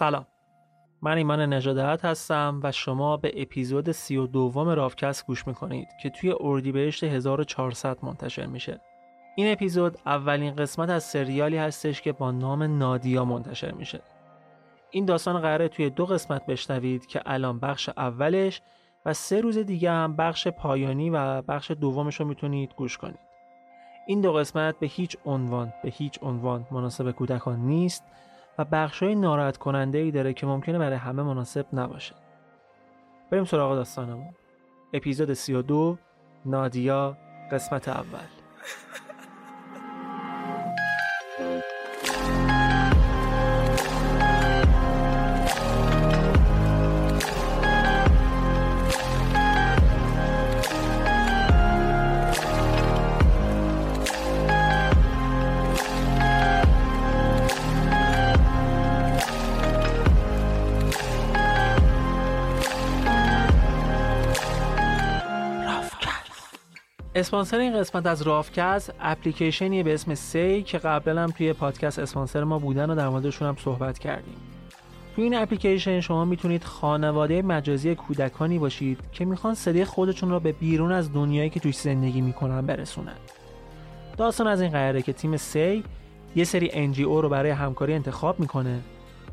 سلام. من ایمان نژادت هستم و شما به اپیزود سی و دوم رافکست گوش می‌کنید که توی اردیبهشت 1400 منتشر میشه. این اپیزود اولین قسمت از سریالی هستش که با نام نادیا منتشر میشه. این داستان قراره توی دو قسمت بشنوید که الان بخش اولش و سه روز دیگه هم بخش پایانی و بخش دومش رو می‌تونید گوش کنید. این دو قسمت به هیچ عنوان به هیچ عنوان مناسب کودکان نیست. و بخشای ناراحت کننده ای داره که ممکنه برای همه مناسب نباشه. بریم سراغ داستانمون. اپیزود 32 نادیا قسمت اول. اسپانسر این قسمت از رافکست اپلیکیشنی به اسم سی که قبلا هم توی پادکست اسپانسر ما بودن و در موردشون هم صحبت کردیم. توی این اپلیکیشن شما می‌تونید خانواده مجازی کودکانی باشید که می‌خوان صدای خودشون رو به بیرون از دنیایی که توش زندگی می‌کنن برسونن. داستان از این قراره که تیم سی یه سری NGO رو برای همکاری انتخاب می‌کنه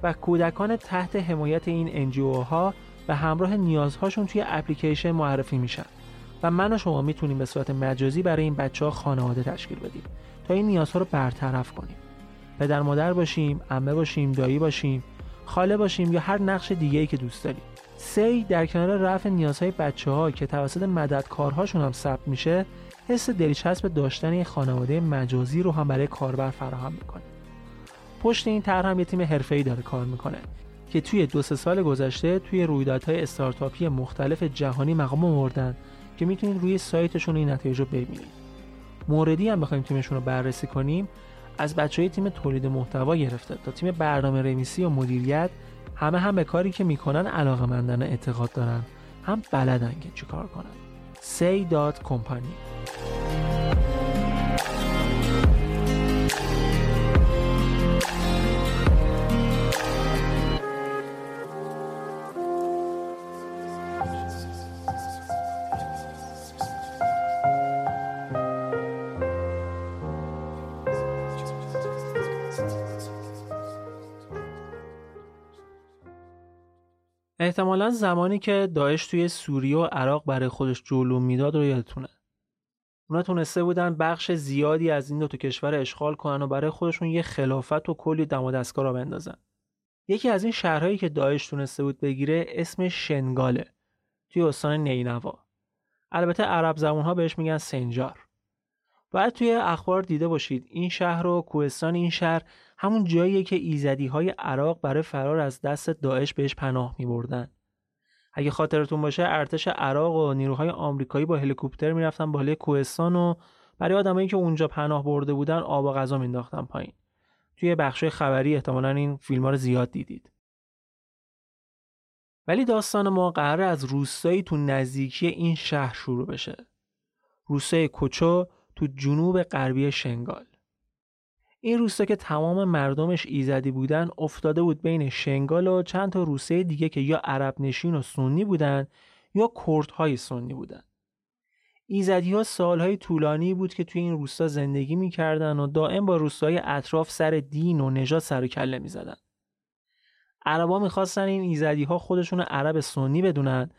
و کودکان تحت حمایت این NGO ها به همراه نیازهاشون توی اپلیکیشن معرفی میشن. و من و شما می‌تونیم به صورت مجازی برای این بچه ها خانواده تشکیل بدیم تا این نیازها رو برطرف کنیم. پدر مادر باشیم عمه باشیم دایی باشیم خاله باشیم یا هر نقش دیگه ای که دوست داریم. سی در کنار رفع نیازهای بچه ها که توسط مددکارهاشون هم ثبت میشه حس دلچسب داشتن یک خانواده مجازی رو هم برای کاربر فراهم می‌کنه. پشت این طرح هم یه تیم حرفه‌ای داره کار می‌کنه که توی دو سه سال گذشته توی رویدادهای استارتاپی مختلف جهانی مقام آوردن که می‌تونید روی سایتشون این نتایج رو ببینید. موردی هم بخوایم تیمشون رو بررسی کنیم از بچه های تیم تولید محتوا گرفته تا تیم برنامه نویسی و مدیریت همه هم به کاری که می‌کنن علاقه مندن اعتقاد دارن هم بلدن که چیکار کنن. say.company احتمالا زمانی که داعش توی سوریه و عراق برای خودش جلو می‌داد رو یادتونه. اونا تونسته بودن بخش زیادی از این دو تا کشور اشغال کنن و برای خودشون یه خلافت و کلی دم و دستگاه را بندازن. یکی از این شهرهایی که داعش تونسته بود بگیره اسم شنگاله توی استان نینوا. البته عرب زبون ها بهش میگن سنجار. باید توی اخبار دیده باشید این شهر و کوهستان این شهر همون جاییه که ایزدی های عراق برای فرار از دست داعش بهش پناه می بردن. اگه خاطرتون باشه ارتش عراق و نیروهای آمریکایی با هلیکوپتر می‌رفتن بالای کوهستان و برای آدمایی که اونجا پناه برده بودن آب و غذا مینداختن پایین. توی بخش خبری احتمالا این فیلم ها رو زیاد دیدید. ولی داستان ما قراره از روستایی تو نزدیکی این شهر شروع بشه. روستای کوچو تو جنوب غربی شنگال. این روستا که تمام مردمش ایزدی بودن افتاده بود بین شنگال و چند تا روسته دیگه که یا عرب نشین و سنی بودن یا کردهای سنی بودن. ایزدی ها سالهای طولانی بود که توی این روستا زندگی می‌کردن و دائم با روستای اطراف سر دین و نژاد سر و کله می‌زدن. عربا می‌خواستن این ایزدی ها خودشون عرب سنی بدونن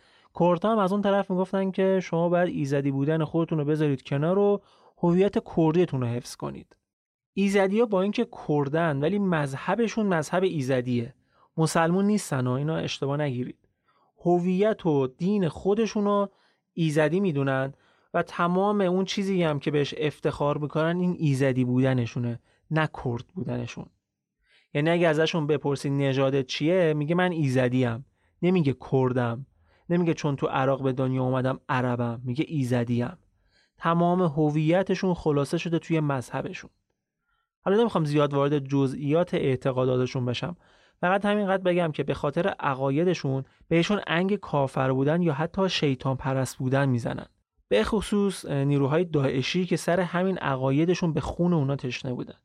کردها هم از اون طرف می‌گفتن که شما باید ایزدی بودن خودتون رو بذارید کنار و هویت کردیتون رو حفظ کنید. ایزدی ها با اینکه کردن ولی مذهبشون مذهب ایزدیه. مسلمون نیستن و اینا اشتباه نگیرید. هویت و دین خودشون رو ایزدی می‌دونن و تمام اون چیزی هم که بهش افتخار می‌کنن این ایزدی بودنشونه نه کرد بودنشون. یعنی اگه ازشون بپرسید نژادت چیه میگه من ایزدیم نمیگه کردم نمیگه چون تو عراق به دنیا اومدم عربم میگه ایزدیم تمام هویتشون خلاصه شده توی مذهبشون. حالا نمی‌خوام زیاد وارد جزئیات اعتقاداتشون بشم. فقط همینقدر بگم که به خاطر عقایدشون بهشون انگ کافر بودن یا حتی شیطان پرست بودن می‌زنن. به خصوص نیروهای داعشی که سر همین عقایدشون به خون اونا تشنه بودن.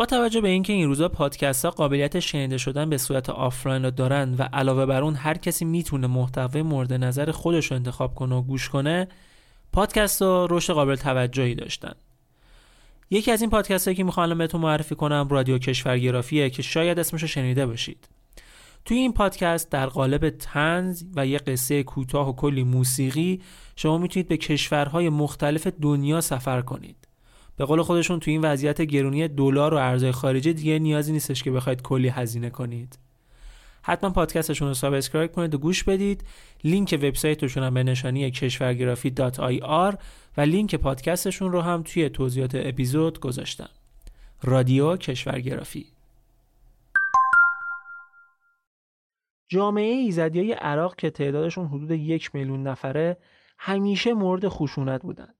با توجه به اینکه این روزا پادکست ها قابلیت شنیده شدن به صورت آفلاین رو دارن و علاوه بر اون هر کسی می‌تونه محتوای مورد نظر خودش رو انتخاب کنه و گوش کنه پادکست ها رشد قابل توجهی داشتن. یکی از این پادکست هایی که می‌خوام بهتون معرفی کنم رادیو کشورگرافیه که شاید اسمش رو شنیده باشید. توی این پادکست در قالب طنز و یه قصه کوتاه و کلی موسیقی شما می‌تونید به کشورهای مختلف دنیا سفر کنید. به قول خودشون تو این وضعیت گرونی دلار و ارزهای خارجی دیگه نیازی نیستش که بخواید کلی هزینه کنید. حتما پادکستشون رو subscribe کنید و گوش بدید. لینک وبسایتشون هم به نشانی کشورگرافی و لینک پادکستشون رو هم توی توضیحات اپیزود گذاشتم. رادیو کشورگرافی. جامعه ایزدیای عراق که تعدادشون حدود یک میلیون نفره همیشه مورد خشونت بودند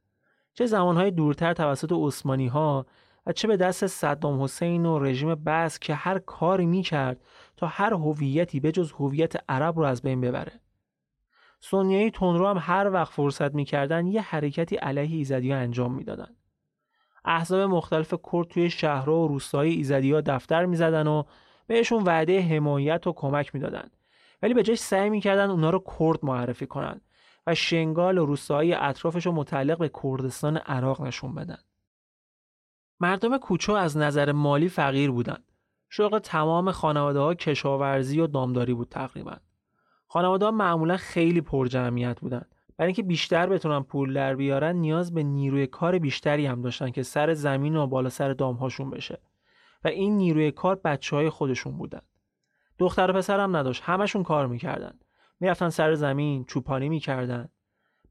چه زمانهای دورتر توسط عثمانی ها و چه به دست صدام حسین و رژیم بس که هر کاری می‌کرد تا هر هویتی به جز هویت عرب رو از بین ببره. سنیایی تونرو هم هر وقت فرصت می‌کردن یه حرکتی علیه ایزدی ها انجام می‌دادن. احزاب مختلف کرد توی شهرها و روستای ایزدی ها دفتر می‌زدن و بهشون وعده حمایت و کمک می‌دادن. ولی به جاش سعی می‌کردن اونا رو کرد معرفی کنن. و شنگال و روستاهای اطرافش رو متعلق به کردستان عراق نشون بدن. مردم کوچو از نظر مالی فقیر بودند. شغل تمام خانواده ها کشاورزی و دامداری بود تقریبا. خانواده ها معمولا خیلی پر جمعیت بودن. برای اینکه بیشتر بتونن پول در بیارن نیاز به نیروی کار بیشتری هم داشتن که سر زمین و بالا سر دامهاشون بشه. و این نیروی کار بچه های خودشون بودن. دختر و پسر هم نداشت. همشون کار می‌کردن. می‌رفتن سر زمین چوپانی می‌کردن.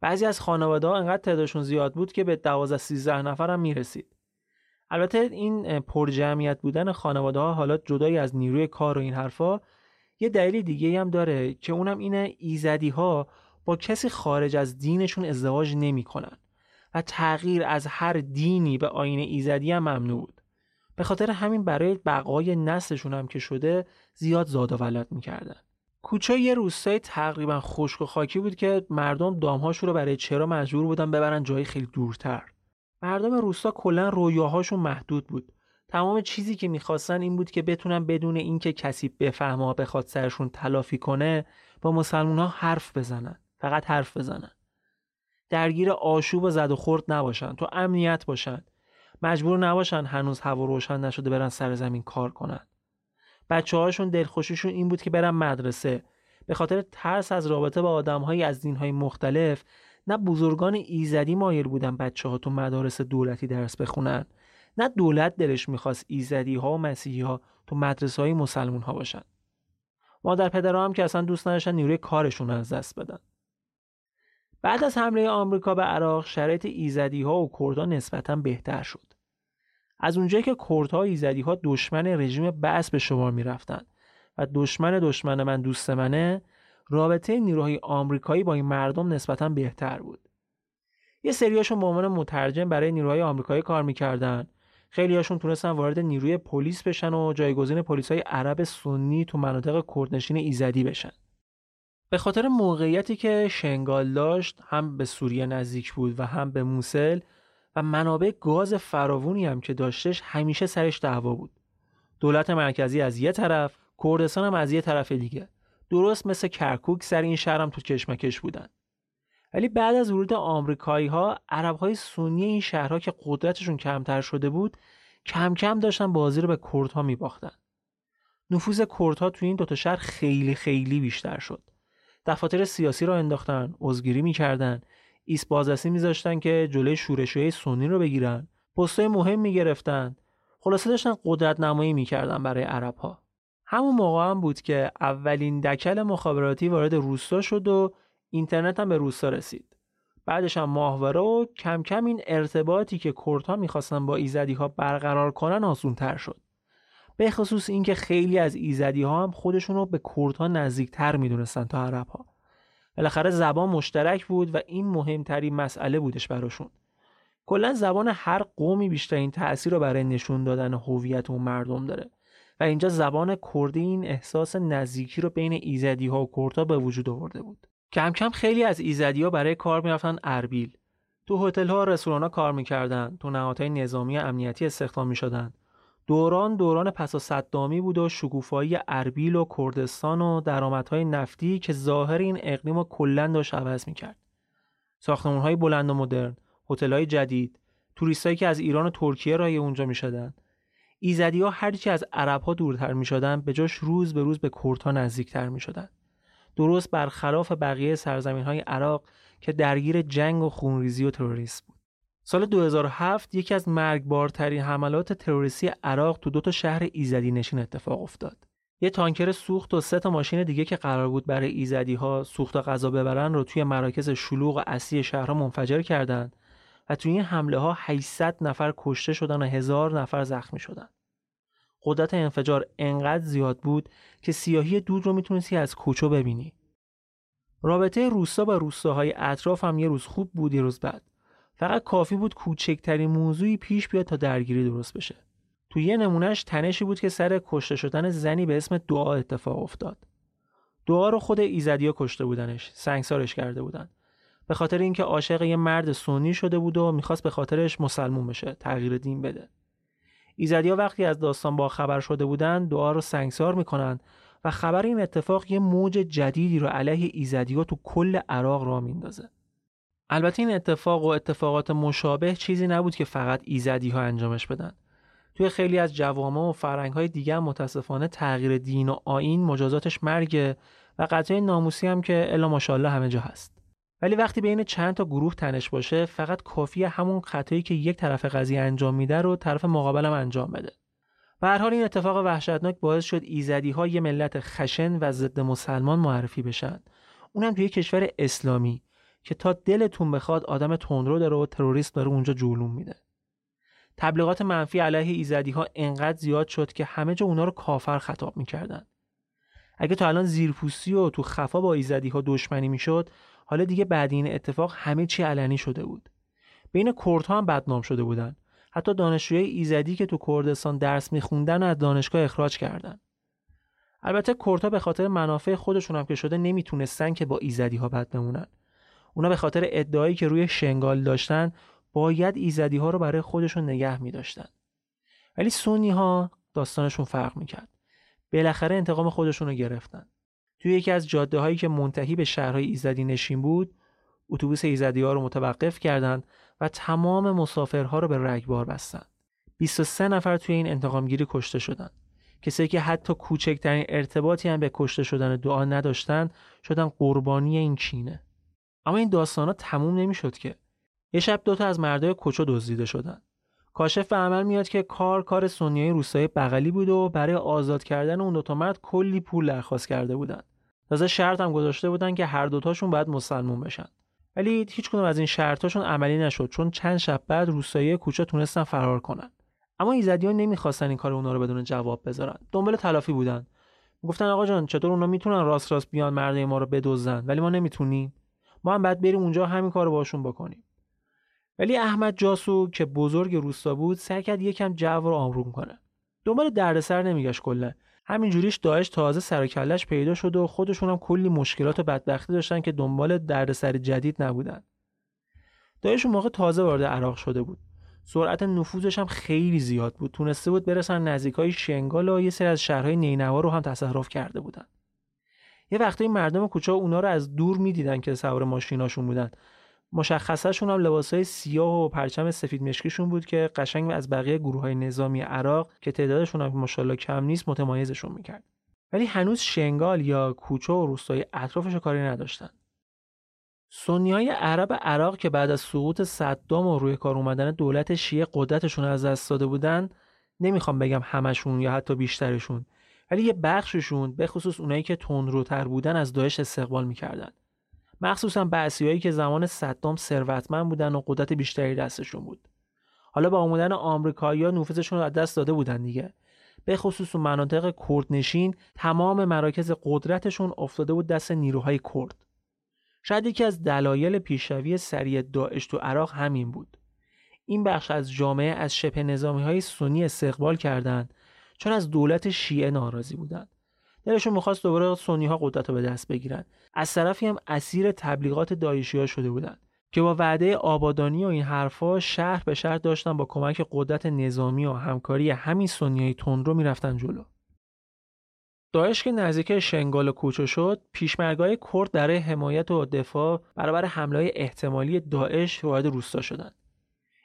بعضی از خانواده ها انقدر تعدادشون زیاد بود که به 12 13 نفر هم می‌رسید. البته این پر جمعیت بودن خانواده ها حالا جدای از نیروی کار و این حرفا یه دلیل دیگه هم داره که اونم اینه ایزدی ها با کسی خارج از دینشون ازدواج نمی‌کنن و تغییر از هر دینی به آین ایزدی هم ممنوع بود. به خاطر همین برای بقای نسلشون هم که شده زیاد زاد و ولد می‌کردن. کوچه یه روستای تقریبا خشک و خاکی بود که مردم دامهاشون رو برای چرا مجبور بودن ببرن جایی خیلی دورتر. مردم روستا کلا رویاهاشون محدود بود. تمام چیزی که می‌خواستن این بود که بتونن بدون اینکه کسی بفهمه و بخواد سرشون تلافی کنه با مسلمان ها حرف بزنن. فقط حرف بزنن. درگیر آشوب و زد و خورد نباشن. تو امنیت باشن. مجبور نباشن هنوز هوا روشن نشده برن سر زمین کار کنن. بچه هاشون دلخوشیشون این بود که برن مدرسه. به خاطر ترس از رابطه با آدمهایی از دینهای مختلف نه بزرگان ایزدی مایل بودن بچه ها تو مدارس دولتی درس بخونن. نه دولت دلش می‌خواست ایزدی ها و مسیحی ها تو مدرسه های مسلمون ها باشن. مادر پدرها هم که اصلا دوست نداشتن نیروی کارشون از دست بدن. بعد از حمله آمریکا به عراق شرایط ایزدی ها و کردها نسبتا بهتر شد. از اونجایی که کردها و ایزدی ها دشمن رژیم بس به شمار می‌رفتن و دشمن دشمن من دوست منه رابطه نیروهای آمریکایی با این مردم نسبتا بهتر بود. یه سریاشون به عنوان مترجم برای نیروهای آمریکایی کار می‌کردن. خیلی هاشون تونستن وارد نیروی پلیس بشن و جایگزین پلیس های عرب سنی تو مناطق کردنشین ایزدی بشن. به خاطر موقعیتی که شنگال داشت هم به سوریه نزدیک بود و هم به موسل و منابع گاز فراوونی هم که داشتش همیشه سرش دعوا بود دولت مرکزی از یه طرف کردستان هم از یه طرف دیگه درست مثل کرکوک سر این شهر هم تو کشمکش بودن ولی بعد از ورود آمریکایی ها عرب های سنی این شهرها که قدرتشون کمتر شده بود کم کم داشتن بازی رو به کردها می باختن. نفوذ کردها تو این دوتا شهر خیلی خیلی بیشتر شد. دفاتر سیاسی را انداختن، عضوگیری می‌کردن، ایست بازرسی میذاشتن که جلوی شورشهای سنی رو بگیرن، پستای مهم می‌گرفتن. خلاصه داشتن قدرت نمایی می‌کردن برای عرب ها. همون موقع هم بود که اولین دکل مخابراتی وارد روستا شد و اینترنت هم به روستا رسید. بعدش هم ماهواره و کم کم این ارتباطی که کردها می‌خواستن با ایزدی ها برقرار کنن آسون تر شد. به خصوص اینکه خیلی از ایزدی ها هم خودشون رو به کردها نزدیکتر می‌دونستن تا عرب ها. بالاخره زبان مشترک بود و این مهمترین مسئله بودش براشون. کلا زبان هر قومی بیشترین تأثیر رو برای نشون دادن هویت اون مردم داره و اینجا زبان کردی این احساس نزدیکی رو بین ایزدی ها و کردها به وجود آورده بود. کم کم خیلی از ایزدی ها برای کار می‌رفتن اربیل. تو هتل ها و رستوران ها کار می‌کردن، تو نهادهای نظامی امنیتی استخدام می‌شدن دوران دوران پس صدامی بود و شکوفایی اربیل و کردستان و درآمدهای نفتی که ظاهر این اقلیم رو کلا داشت عوض می‌کرد. های بلند و مدرن، های جدید، توریستایی که از ایران و ترکیه رای اونجا می‌شدن. ایزدی ها هرچی از عرب ها دورتر می‌شدن به جاش روز به روز به کردها نزدیکتر می‌شدن. درست برخلاف بقیه سرزمین های عراق که درگیر جنگ و خونریزی و تروریسم بود. سال 2007 یکی از مرگبارترین حملات تروریستی عراق تو دو تا شهر ایزدی نشین اتفاق افتاد. یه تانکر سوخت و سه تا ماشین دیگه که قرار بود برای ایزدی ها سوخت و غذا ببرن رو توی مراکز شلوغ اصلی شهرها منفجر کردند و توی این حمله ها 800 نفر کشته شدن و هزار نفر زخمی شدن. قدرت انفجار انقدر زیاد بود که سیاهی دود رو می‌تونستی از کوچو ببینی. رابطه روستا با روستاهای اطراف هم یه روز خوب بود یه روز بد. فقط کافی بود کوچکترین موضوعی پیش بیاد تا درگیری درست بشه. تو یه نمونهش تنشی بود که سر کشته شدن زنی به اسم دعا اتفاق افتاد. دعا رو خود ایزدیا کشته بودنش، سنگسارش کرده بودن. به خاطر اینکه عاشق یه مرد سنی شده بود و می‌خواست به خاطرش مسلمون بشه، تغییر دین بده. ایزدیا وقتی از داستان با خبر شده بودن دعا رو سنگسار می‌کنن و خبر این اتفاق یه موج جدیدی رو علیه ایزدیا تو کل عراق را میندازه. البته این اتفاق و اتفاقات مشابه چیزی نبود که فقط ایزدی ها انجامش بدن. توی خیلی از جوامع و فرهنگ های دیگه متاسفانه تغییر دین و آین مجازاتش مرگ و قضیه ناموسی هم که الا ماشاءالله همه جا هست. ولی وقتی بین چند تا گروه تنش باشه فقط کافیه همون خطایی که یک طرف قضیه انجام میده رو طرف مقابلم انجام بده. به هر حال این اتفاق وحشتناک باعث شد ایزدی ها یه ملت خشن و ضد مسلمان معرفی بشن. اونم توی کشور اسلامی که تا دلتون بخواد آدم تندرو داره و تروریست داره اونجا جولون میده. تبلیغات منفی علیه ایزدی ها انقدر زیاد شد که همه جا اونا رو کافر خطاب می‌کردن. اگه تا الان زیرپوستی و تو خفا با ایزدی ها دشمنی می‌شد حالا دیگه بعد این اتفاق همه چی علنی شده بود. بین کردها هم بدنام شده بودن. حتی دانشجوی ایزدی که تو کردستان درس میخوندن از دانشگاه اخراج کردن. البته کردها به خاطر منافع خودشون هم که شده نمی‌تونستن که با ایزدی ها بد بمونن. اونا به خاطر ادعایی که روی شنگال داشتن باید ایزدی ها رو برای خودشون نگه می داشتن. ولی سونی ها داستانشون فرق می‌کرد. بالاخره انتقام خودشون رو گرفتن. توی یکی از جاده هایی که منتهی به شهرهای ایزدی نشین بود، اتوبوس ایزدی ها رو متوقف کردند و تمام مسافرها رو به رگبار بستند. 23 نفر توی این انتقامگیری کشته شدند. کسایی که حتی کوچکترین ارتباطی هم به کشته شدن دعا نداشتن شدن قربانی این کینه اما این داستانا تموم نمی‌شد که. یه شب دوتا از مردای کوچو دزدیده شدن. کاشف به عمل میاد که کار کار سنیای روستای بغلی بود و برای آزاد کردن اون دوتا مرد کلی پول درخواست کرده بودن. تازه شرط هم گذاشته بودن که هر دوتاشون باید مسلمون بشن. ولی هیچ از این شرطاشون عملی نشد چون چند شب بعد روستایی کوچه تونستن فرار کنن. اما ایزدیان نمی‌خواستن این کار اونا رو بدون جواب بذارن. دنبال تلافی بودن. گفتن آقا جان چطور اونا می‌تونن راست راست بیان مرده ما رو بدزدن؟ ولی ما نمی‌تونیم. ما هم بعد بریم اونجا همین کارو باشون بکنیم. ولی احمد جاسو که بزرگ روستا بود سعی کرد یکم جو رو آروم کنه. دنبال دردسر نمیگشت کلا. همینجوریش داعش تازه سر کلش پیدا شد و خودشون هم کلی مشکلات و بدبختی داشتن که دنبال دردسر جدید نبودن. داعش اون موقع تازه وارد عراق شده بود. سرعت نفوذش هم خیلی زیاد بود. تونسته بود برسن نزدیکای شنگال و یه سری از شهرهای نینوا رو هم تصرف کرده بودن. یه وقتی مردم کوچه اونا رو از دور می‌دیدن که سوار ماشیناشون بودن. مشخصشون هم لباسای سیاه و پرچم سفید مشکیشون بود که قشنگ از بقیه گروه های نظامی عراق که تعدادشون هم ماشاءالله کم نیست متمایزشون می‌کرد ولی هنوز شنگال یا کوچه و روستای اطرافش کاری نداشتن. سنی های عرب عراق که بعد از سقوط صدام و روی کار اومدن دولت شیعه قدرتشون از دست داده بودن نمی‌خوام بگم همشون یا حتی بیشترشون. ولی یه بخششون به خصوص اونایی که تندروتر بودن از داعش استقبال می‌کردن. مخصوصا بعثیایی که زمان صدام ثروتمند بودن و قدرت بیشتری دستشون بود. حالا با آمدن آمریکایی‌ها نفوذشون رو از دست داده بودن دیگه. به خصوص مناطق کردنشین تمام مراکز قدرتشون افتاده بود دست نیروهای کرد. شاید یکی از دلایل پیشروی سریع داعش تو عراق همین بود. این بخش از جامعه از شبه نظامی های سنی استقبال کردند چون از دولت شیعه ناراضی بودند دلشون می‌خواست دوباره سنی ها قدرت رو به دست بگیرن. از طرفی هم اسیر تبلیغات دایشی ها شده بودند که با وعده آبادانی و این حرفا شهر به شهر داشتن با کمک قدرت نظامی و همکاری همین سنیای تندرو می‌رفتن جلو. داعش که نزدیک شنگال و کوچو شد پیشمرگای کرد برای حمایت و دفاع برابر حمله احتمالی داعش وارد روستا شدند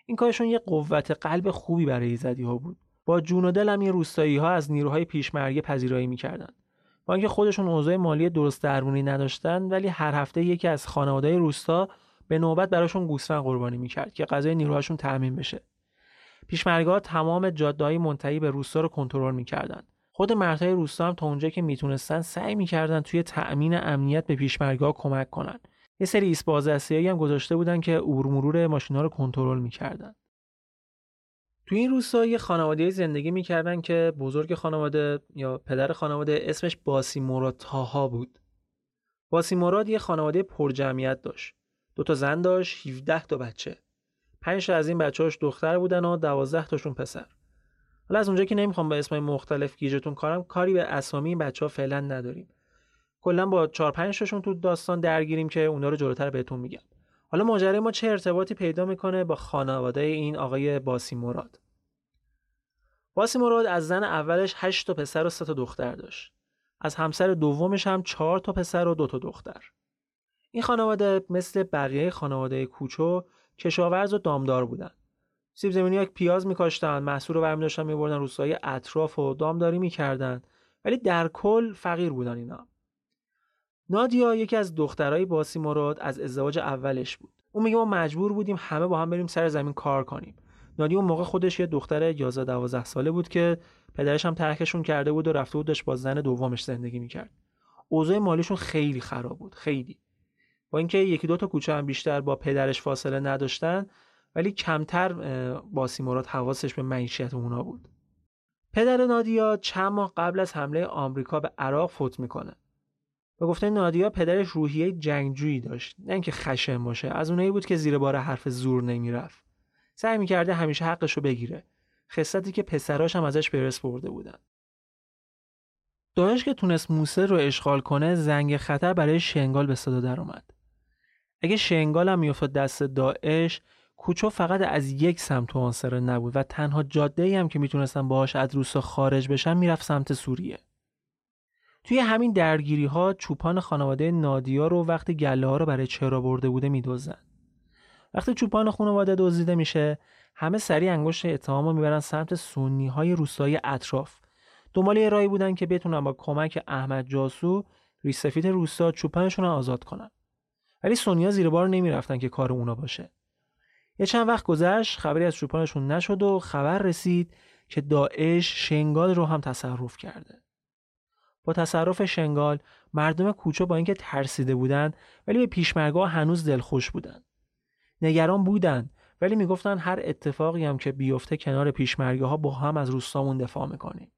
این کارشون یه قوت قلب خوبی برای ایزدی ها بود. با جون و دل هم این روستایی ها از نیروهای پیشمرگه پذیرایی می‌کردند. با اینکه خودشون اوضاع مالی درست درمونی نداشتن ولی هر هفته یکی از خانواده روستا به نوبت براشون گوسفند قربانی می‌کرد که غذای نیروهاشون تامین بشه. پیشمرگا تمام جادههای منتهی به روستا رو کنترل می‌کردند. خود مردهای روستا هم تا اونجا که می‌تونستن سعی می‌کردن توی تأمین امنیت به پیشمرگا کمک کنن. یه سری ایست هم گذاشته بودن که عبور مرور ماشینا رو کنترل می‌کردن. تو این روستا یه خانواده زندگی می‌کردن که بزرگ خانواده یا پدر خانواده اسمش باسی مراد تاها بود. باسی مراد یه خانواده پرجمعیت داشت. دو تا زن داشت 17 تا بچه. پنج از این بچه‌هاش دختر بودن و 12 تاشون پسر. حالا از اونجا که نمی‌خوام با اسمای مختلف گیجتون کارم کاری به اسامی این بچه ها فعلا نداریم. کلا با 4 5 تاشون تو داستان درگیریم که اونا رو جلوتر بهتون میگم. حالا ماجرای ما چه ارتباطی پیدا می‌کنه با خانواده این آقای باسی مراد باسی مراد از زن اولش 8 تا پسر و 3 تا دختر داشت. از همسر دومش هم 4 تا پسر و 2 تا دختر. این خانواده مثل بقیه خانواده کوچو کشاورز و دامدار بودن. سیب زمینی ها پیاز میکاشتن محصول رو برمی داشتن میبردن روستای اطراف و دامداری می‌کردن. ولی در کل فقیر بودن اینا. نادیا یکی از دخترای باسی مراد از ازدواج اولش بود. اون میگه ما مجبور بودیم همه با هم بریم سر زمین کار کنیم. نادیا اون موقع خودش یه دختر 11 12 ساله بود که پدرش هم ترکشون کرده بود و رفته بود داشت با زن دومش زندگی می‌کرد. اوضاع مالیشون خیلی خراب بود خیلی. با اینکه یکی دو تا کوچه هم بیشتر با پدرش فاصله نداشتن ولی کمتر باسی مراد حواسش به معیشت اونا بود. پدر نادیا چند ماه قبل از حمله آمریکا به عراق فوت می‌کنه. به گفته نادیا پدرش روحیه جنگجویی داشت. نه اینکه خشن باشه. از اونایی بود که زیر بار حرف زور نمی‌رفت. سعی می‌کرده همیشه حقش رو بگیره. خصتی که پسراش هم ازش برس برده بودن. داعش که تونست موسه رو اشغال کنه زنگ خطر برای شنگال به صدا در اومد. اگه شنگال هم میافتاد دست داعش کوچو فقط از یک سمت آنسره نبود و تنها جاده هم که می‌تونستن باهاش از روسا خارج بشن می‌رفت سمت سوریه. توی همین درگیری ها چوپان خانواده نادیا رو وقتی گله ها رو برای چرا برده بوده میدوزن. وقتی چوپان خانواده دزدیده میشه همه سری انگشت اتهام رو می‌برن سمت سنی های روستای اطراف. دنبال یه راهی بودن که بتونن با کمک احمد جاسو ریسفیت روستا چوپانشون رو آزاد کنن. ولی سونیا زیر بار نمی‌رفتن که کار اونا باشه. یه چند وقت گذشت خبری از چوپانشون نشد و خبر رسید که داعش شنگال رو هم تصرف کرده. با تصرف شنگال مردم کوچه با اینکه ترسیده بودند ولی به پیشمرگا هنوز دلخوش بودن. نگران بودن ولی می‌گفتن هر اتفاقی هم که بیفته کنار پیشمرگه ها با هم از روستامون دفاع می‌کنیم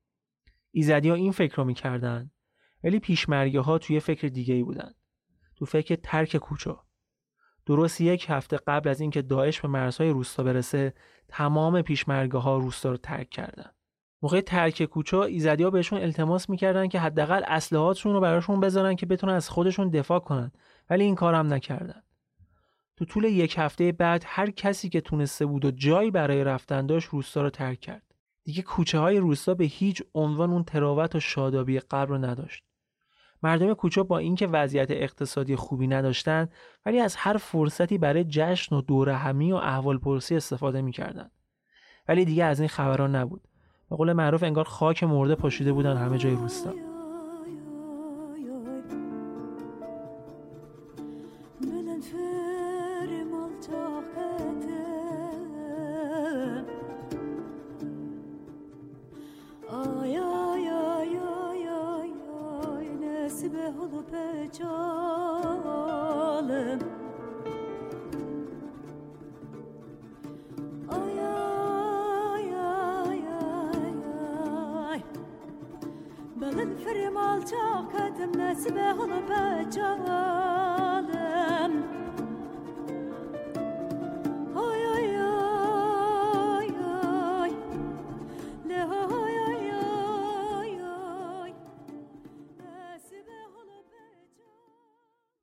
ایزدی ها این فکر رو می‌کردن ولی پیشمرگه ها توی فکر دیگه ای بودن. تو فکر ترک کوچه. درست یک هفته قبل از اینکه داعش به مرزهای روستا برسه تمام پیشمرگه ها روستا رو ترک کردن. موقع ترک کوچه ایزدیا بهشون التماس می‌کردن که حداقل اسلحاتشون رو براشون بذارن که بتونن از خودشون دفاع کنن. ولی این کارم نکردن. تو طول یک هفته بعد هر کسی که تونسته بود و جایی برای رفتن داشت روستا رو ترک کرد. دیگه کوچه های روستا به هیچ عنوان اون تراوت و شادابی قبل رو نداشت. مردم کوچه با اینکه وضعیت اقتصادی خوبی نداشتند ولی از هر فرصتی برای جشن و دور همی و احوال پرسی استفاده می‌کردند ولی دیگه از این خبران نبود. به قول معروف انگار خاک مرده پاشیده بودن همه جای روستا.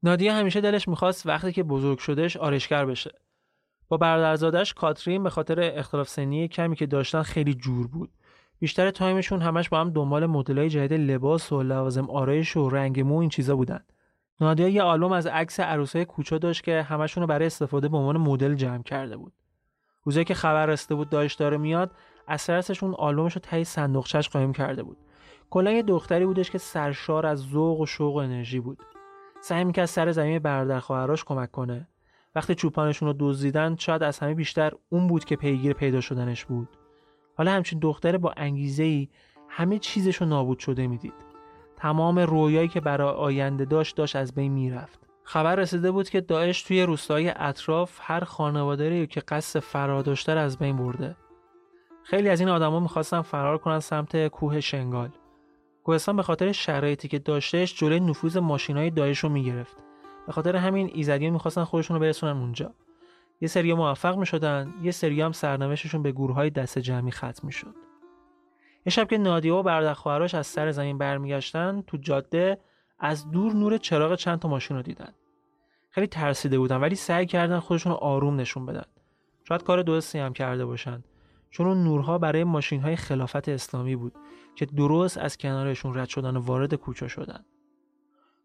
نادیا همیشه دلش می‌خواست وقتی که بزرگ شدهش آرشگر بشه. با برادرزادش کاترین به خاطر اختلاف سنی کمی که داشتن خیلی جور بود. بیشتر تایمشون همش با هم دنبال مدلای جدید لباس و لوازم آرایش و رنگ مو این چیزا بودن. نادیا یه آلبوم از عکس عروسای کوچا داشت که همشون رو برای استفاده به عنوان مدل جمع کرده بود. روزی که خبر رسیده بود داشت داره میاد، از اون آلبومش رو تای صندوقچش قایم کرده بود. کلا یه دختری بودش که سرشار از ذوق و شوق و انرژی بود. سعی می‌کرد سر زمین برادر خواهراش کمک کنه وقتی چوپانشون رو دزدیدن شاید از همه بیشتر اون بود که پیگیر پیدا شدنش بود حالا همچین دختر با انگیزه ای همه چیزش رو نابود شده می‌دید. تمام رویایی که برای آینده داشت داشت از بین می‌رفت. خبر رسیده بود که داعش توی روستای اطراف هر خانواده که قصد فرار داشته از بین برده. خیلی از این آدما می‌خواستن فرار کنن سمت کوه شنگال. کوهستان به خاطر شرایطی که داشتهش جلوی نفوذ ماشینای داعش رو می‌گرفت. به خاطر همین ایزدیان می‌خواستن خودشون رو برسونن اونجا. یه سری موفق می‌شدن یه سری هم سرنوشتشون به گروه های دست جمعی ختم می‌شد. یه شب که نادیا و برادر از سر زمین برمیگشتن تو جاده از دور نور چراغ چند تا ماشین رو دیدن. خیلی ترسیده بودن ولی سعی کردن خودشون رو آروم نشون بدن. شاید کار درستی هم کرده باشن. چون اون نورها برای ماشین های خلافت اسلامی بود که درست از کنارشون رد شدن و وارد کوچه شدن.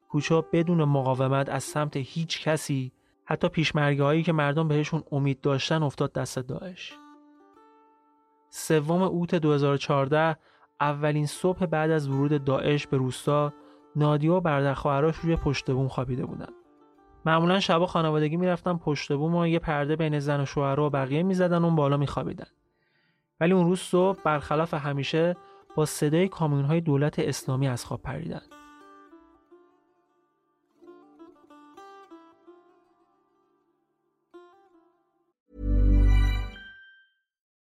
کوچه بدون مقاومت از سمت هیچ کسی حتی پیشمرگه هایی که مردم بهشون امید داشتن افتاد دست داعش. سوم اوت 2014 اولین صبح بعد از ورود داعش به روستا نادیا و برادر خواهرش روی پشت بوم خوابیده بودن. معمولا شبا خانوادگی می‌رفتن پشت بوم و یه پرده بین زن و شوهر و بقیه می‌زدن اون بالا میخوابیدن. ولی اون روز صبح برخلاف همیشه با صدای کامیون های دولت اسلامی از خواب پریدن.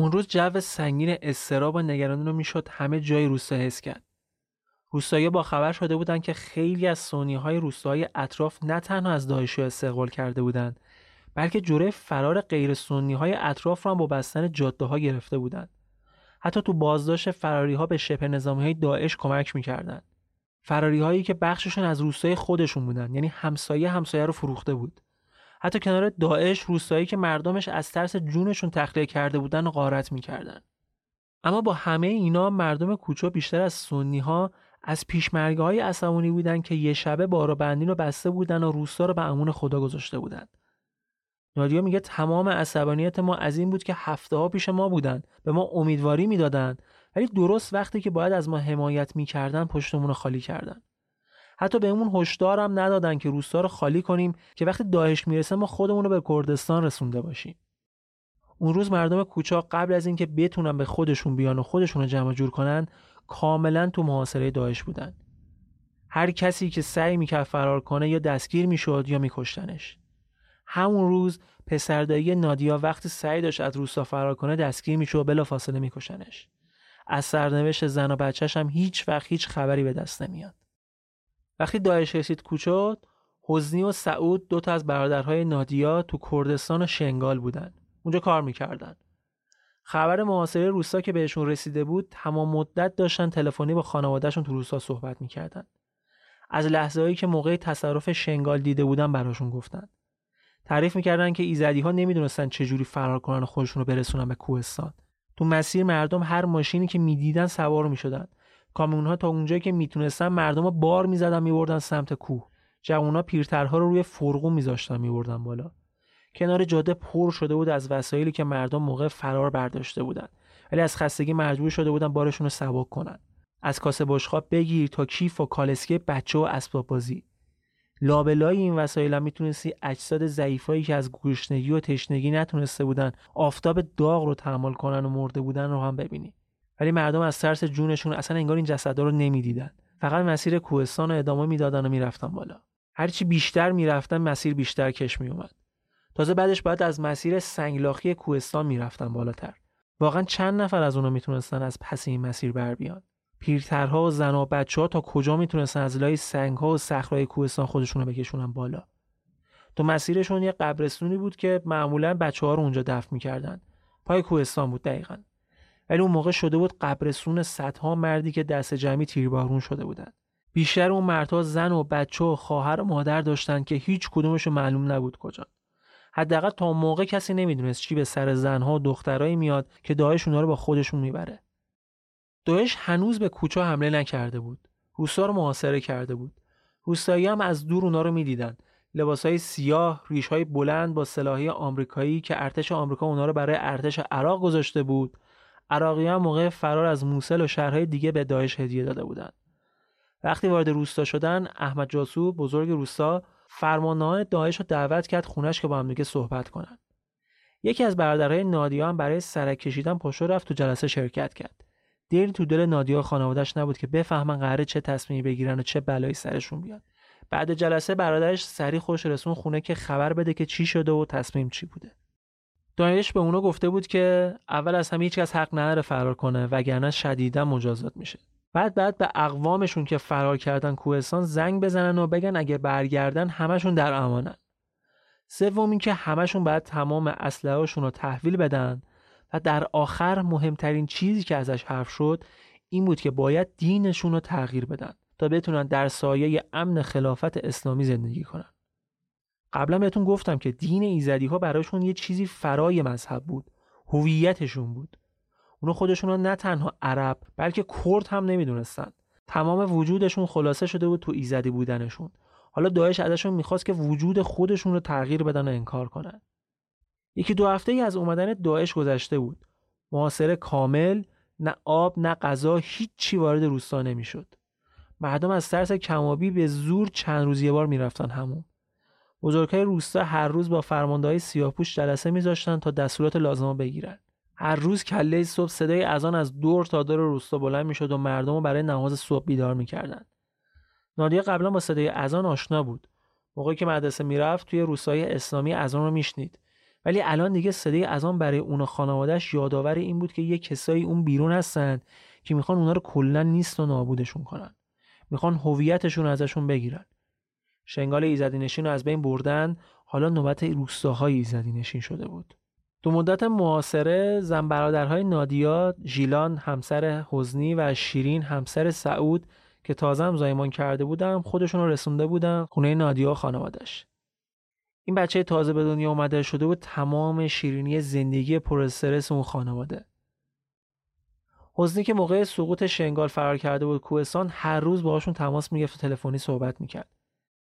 اون روز جو سنگین استراب و نگرانی رو می‌شد همه جای روستا حس کرد. روستایی با خبر شده بودند که خیلی از سونی های روستاهای اطراف نه تنها از داعشی استقبال کرده بودند بلکه جوره فرار غیر سنی های اطراف را با بستن جاده ها گرفته بودند حتی تو بازداشت فراری ها به شبه نظامی های داعش کمک می‌کردند فراری هایی که بخششون از روستای خودشون بودند یعنی همسایه همسایه رو فروخته بود. حتی کنار داعش روستایی که مردمش از ترس جونشون تخلیه کرده بودن و غارت می‌کردند اما با همه اینا مردم کوچو بیشتر از سنی ها از پیشمرگه های عصبانی بودن که یه شبه بارا بندین رو بسته بودن و روستا رو به امون خدا گذاشته بودن. نادیا میگه تمام عصبانیت ما از این بود که هفته ها پیش ما بودن به ما امیدواری می‌دادن ولی درست وقتی که باید از ما حمایت می‌کردن پشتمون رو خالی کردن حتی بهمون هشدارم ندادن که روستا رو خالی کنیم که وقتی داعش می‌رسه ما خودمون رو به کردستان رسونده باشیم. اون روز مردم کوچاک قبل از اینکه بتونن به خودشون بیان و خودشون رو جمع جور کنن کاملا تو محاصره داعش بودن. هر کسی که سعی می‌کرد فرار کنه یا دستگیر می‌شد یا میکشتنش. همون روز پسردایی نادیا وقتی سعی داشت از روستا فرار کنه دستگیر می‌شد و بلافاصله میکشنش. از سرنوشت زن و بچهش هم هیچ وقت هیچ خبری به دست نمیاد. وقتی داعش رسید کوچوت حزنی و سعود دو تا از برادرهای نادیا تو کردستان و شنگال بودن. اونجا کار می‌کردن. خبر محاصره روستا که بهشون رسیده بود تمام مدت داشتن تلفنی با خانوادهشون تو روستا صحبت می‌کردن. از لحظه هایی که موقع تصرف شنگال دیده بودن براشون گفتن. تعریف می‌کردن که ایزدی ها نمی‌دونستن چجوری فرار کنن و خودشون رو برسونن به کوهستان. تو مسیر مردم هر ماشینی که می‌دیدن سوار می‌شدن. کامیون ها تا اونجایی که می‌تونستن مردم ها بار می‌زدن میبردن سمت کوه. جوونا پیرترها رو روی فرقو میذاشتن میبردن بالا. کنار جاده پر شده بود از وسایلی که مردم موقع فرار برداشته بودند ولی از خستگی مجبور شده بودن بارشون رو سبک کنن. از کاسه بشقاب بگیر تا کیف و کالسکه بچه و اسباب بازی. لابلای این وسایل هم می‌تونستی اجساد ضعیفایی که از گوشنگی و تشنگی نتونسته بودن آفتاب داغ رو تحمل کنن و مرده بودن رو هم ببینی. ولی مردم از ترس جونشون اصلا انگار این جسدا رو نمی‌دیدن. فقط مسیر کوهستان رو ادامه می‌دادن و می‌رفتن بالا. هرچی بیشتر می‌رفتن مسیر بیشتر کش میومد تازه بعدش باید از مسیر سنگلاخی کوهستان می‌رفتن بالاتر. واقعا چند نفر از اونا می‌تونستن از پس این مسیر بر بیان؟ پیرترها و زن و بچه ها تا کجا می‌تونستن از لای سنگ ها و صخرهای کوهستان خودشون بکشونن بالا؟ تو مسیرشون یه قبرستونی بود که معمولا بچه ها رو اونجا دفن می‌کردن. پای کوهستان بود دقیقا. ولی اون موقع شده بود قبرستون صدها مردی که دست جمعی تیربارون شده بودن. بیشتر اون مردها زن و بچه و خواهر و مادر داشتن که هیچ کدومشون معلوم نبود کجا. حداقل تا موقع کسی نمی‌دونست چی به سر زنها و دخترایی میاد که داعش اونا رو با خودشون می‌بره. داعش هنوز به کوچه حمله نکرده بود. روستا رو محاصره کرده بود. روستایی هم از دور اونا رو می‌دیدن. لباسهای سیاه ریشهای بلند با سلاحی آمریکایی که ارتش آمریکا اونا رو برای ارتش عراق گذاشته بود. عراقی هم موقع فرار از موسل و شهرهای دیگه به داعش هدیه داده بودند. وقتی وارد روستا شدن احمد جاسو بزرگ روستا فرماندهان داعش رو دعوت کرد خونش که با هم دیگه صحبت کنن. یکی از برادرهای نادیا هم برای سرک کشیدن پشت رفت تو جلسه شرکت کرد. دیری تو دل نادیا خانوادهش نبود که بفهمن قراره چه تصمیمی بگیرن و چه بلایی سرشون بیاد. بعد جلسه برادرش سری خوش رسون خونه که خبر بده که چی شده و تصمیم چی بوده. داعش به اونا گفته بود که اول از همه هیچکس حق نداره فرار کنه وگرنه شدیدا مجازات میشه. بعد بعد به اقوامشون که فرار کردن کوهستان زنگ بزنن و بگن اگه برگردن همشون در امانن. سوم اینکه همشون باید تمام اسلحه‌هاشون رو تحویل بدن و در آخر مهمترین چیزی که ازش حرف شد این بود که باید دینشون رو تغییر بدن تا بتونن در سایه امن خلافت اسلامی زندگی کنن. قبلا بهتون گفتم که دین ایزدی ها براشون یه چیزی فرای مذهب بود. هویتشون بود. اونا خودشون نه تنها عرب بلکه کرد هم نمی‌دونستن. تمام وجودشون خلاصه شده بود تو ایزدی بودنشون. حالا داعش ازشون می‌خواست که وجود خودشون رو تغییر بدن و انکار کنن. یکی دو هفته ای از اومدن داعش گذشته بود. محاصره کامل نه آب نه غذا هیچی وارد روستا نمی‌شد. مردم از ترس کمابی به زور چند روز یه بار می‌رفتن همون. بزرگای روستا هر روز با فرماندهای سیاهپوش جلسه میذاشتن تا دستورات لازمه بگیرن. هر روز کله صبح صدای اذان از دور تا دور روستا بلند می‌شد و مردم رو برای نماز صبح بیدار می‌کردن. نادیا قبلا با صدای اذان آشنا بود. موقعی که مدرسه می‌رفت توی روستای اسلامی اذان رو میشنید. ولی الان دیگه صدای اذان برای اون و خانوادهش یادآور این بود که یه کسایی اون بیرون هستن که می‌خوان اونا رو کلا نیست و نابودشون کنن. می‌خوان هویتشون ازشون بگیرن. شنگال ایزدی نشین رو از بین بردن. حالا نوبت روستاهای ایزدی نشین شده بود. دو مدت معاصره زن برادرهای نادیا ژیلان همسر حزنی و شیرین همسر سعود که تازه هم زایمان کرده بودم خودشون رو رسونده بودن خونه نادیا خانوادش. این بچه تازه به دنیا اومده شده بود تمام شیرینی زندگی پر استرس اون خانواده. حزنی که موقع سقوط شنگال فرار کرده بود کوهستان هر روز باهاشون تماس می‌گرفت و تلفنی صحبت می‌کرد.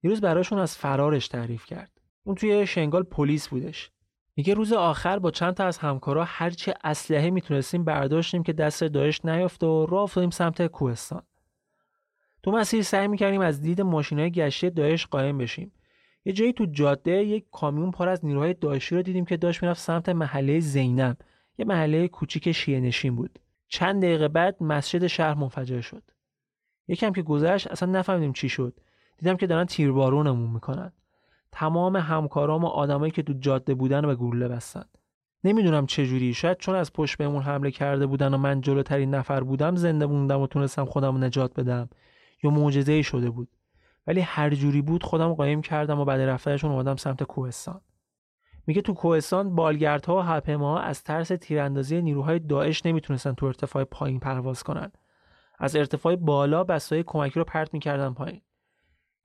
روز براشون از فرارش تعریف کرد. اون توی شنگال پلیس بودش. میگه روز آخر با چند تا از همکارا هرچی اسلحه می‌تونستیم برداشتیم که دست داعش نیافته و راه افتادیم سمت کوهستان. تو مسیر سعی می‌کردیم از دید ماشینای گشتی داعش قایم بشیم. یه جایی تو جاده یک کامیون پر از نیروهای داعشی رو دیدیم که داشت می‌رفت سمت محله زینب. یه محله کوچیک شیعه نشین بود. چند دقیقه بعد مسجد شهر منفجر شد. یکم که گذشت اصلا نفهمیدیم چی شد. دیدم که دارن تیربارونمون می‌کنن. تمام همکارام و آدمایی که تو جاده بودن به گلوله بستن. نمی‌دونم چجوری. شاید چون از پشت بهمون حمله کرده بودن و من جلوترین نفر بودم زنده موندم و تونستم خودم نجات بدم. یا معجزه شده بود. ولی هر جوری بود خودم قایم کردم و بعد رفتنشون اومدم سمت کوهستان. میگه تو کوهستان بالگردها و هواپیماها از ترس تیراندازی نیروهای داعش نمی‌تونستن تو ارتفاع پایین پرواز کنن. از ارتفاع بالا بسای کمکی رو پرت می‌کردن پایین.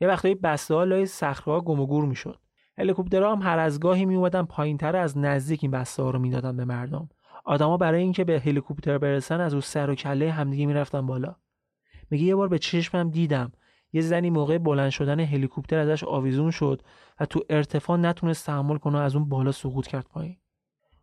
یه وقتایی بسته ها لای صخره گم و گور می‌شد. هلیکوپترها هم هر از گاهی می اومدن پایینتر از نزدیک این بسته ها رو می‌دادن به مردم. آدما برای اینکه به هلیکوپتر برسن از او سر و کله همدیگه می‌رفتن بالا. میگه یه بار به چشمم دیدم یه زنی موقع بلند شدن هلیکوپتر ازش آویزون شد و تو ارتفاع نتونست تحمل کنه از اون بالا سقوط کرد پایین.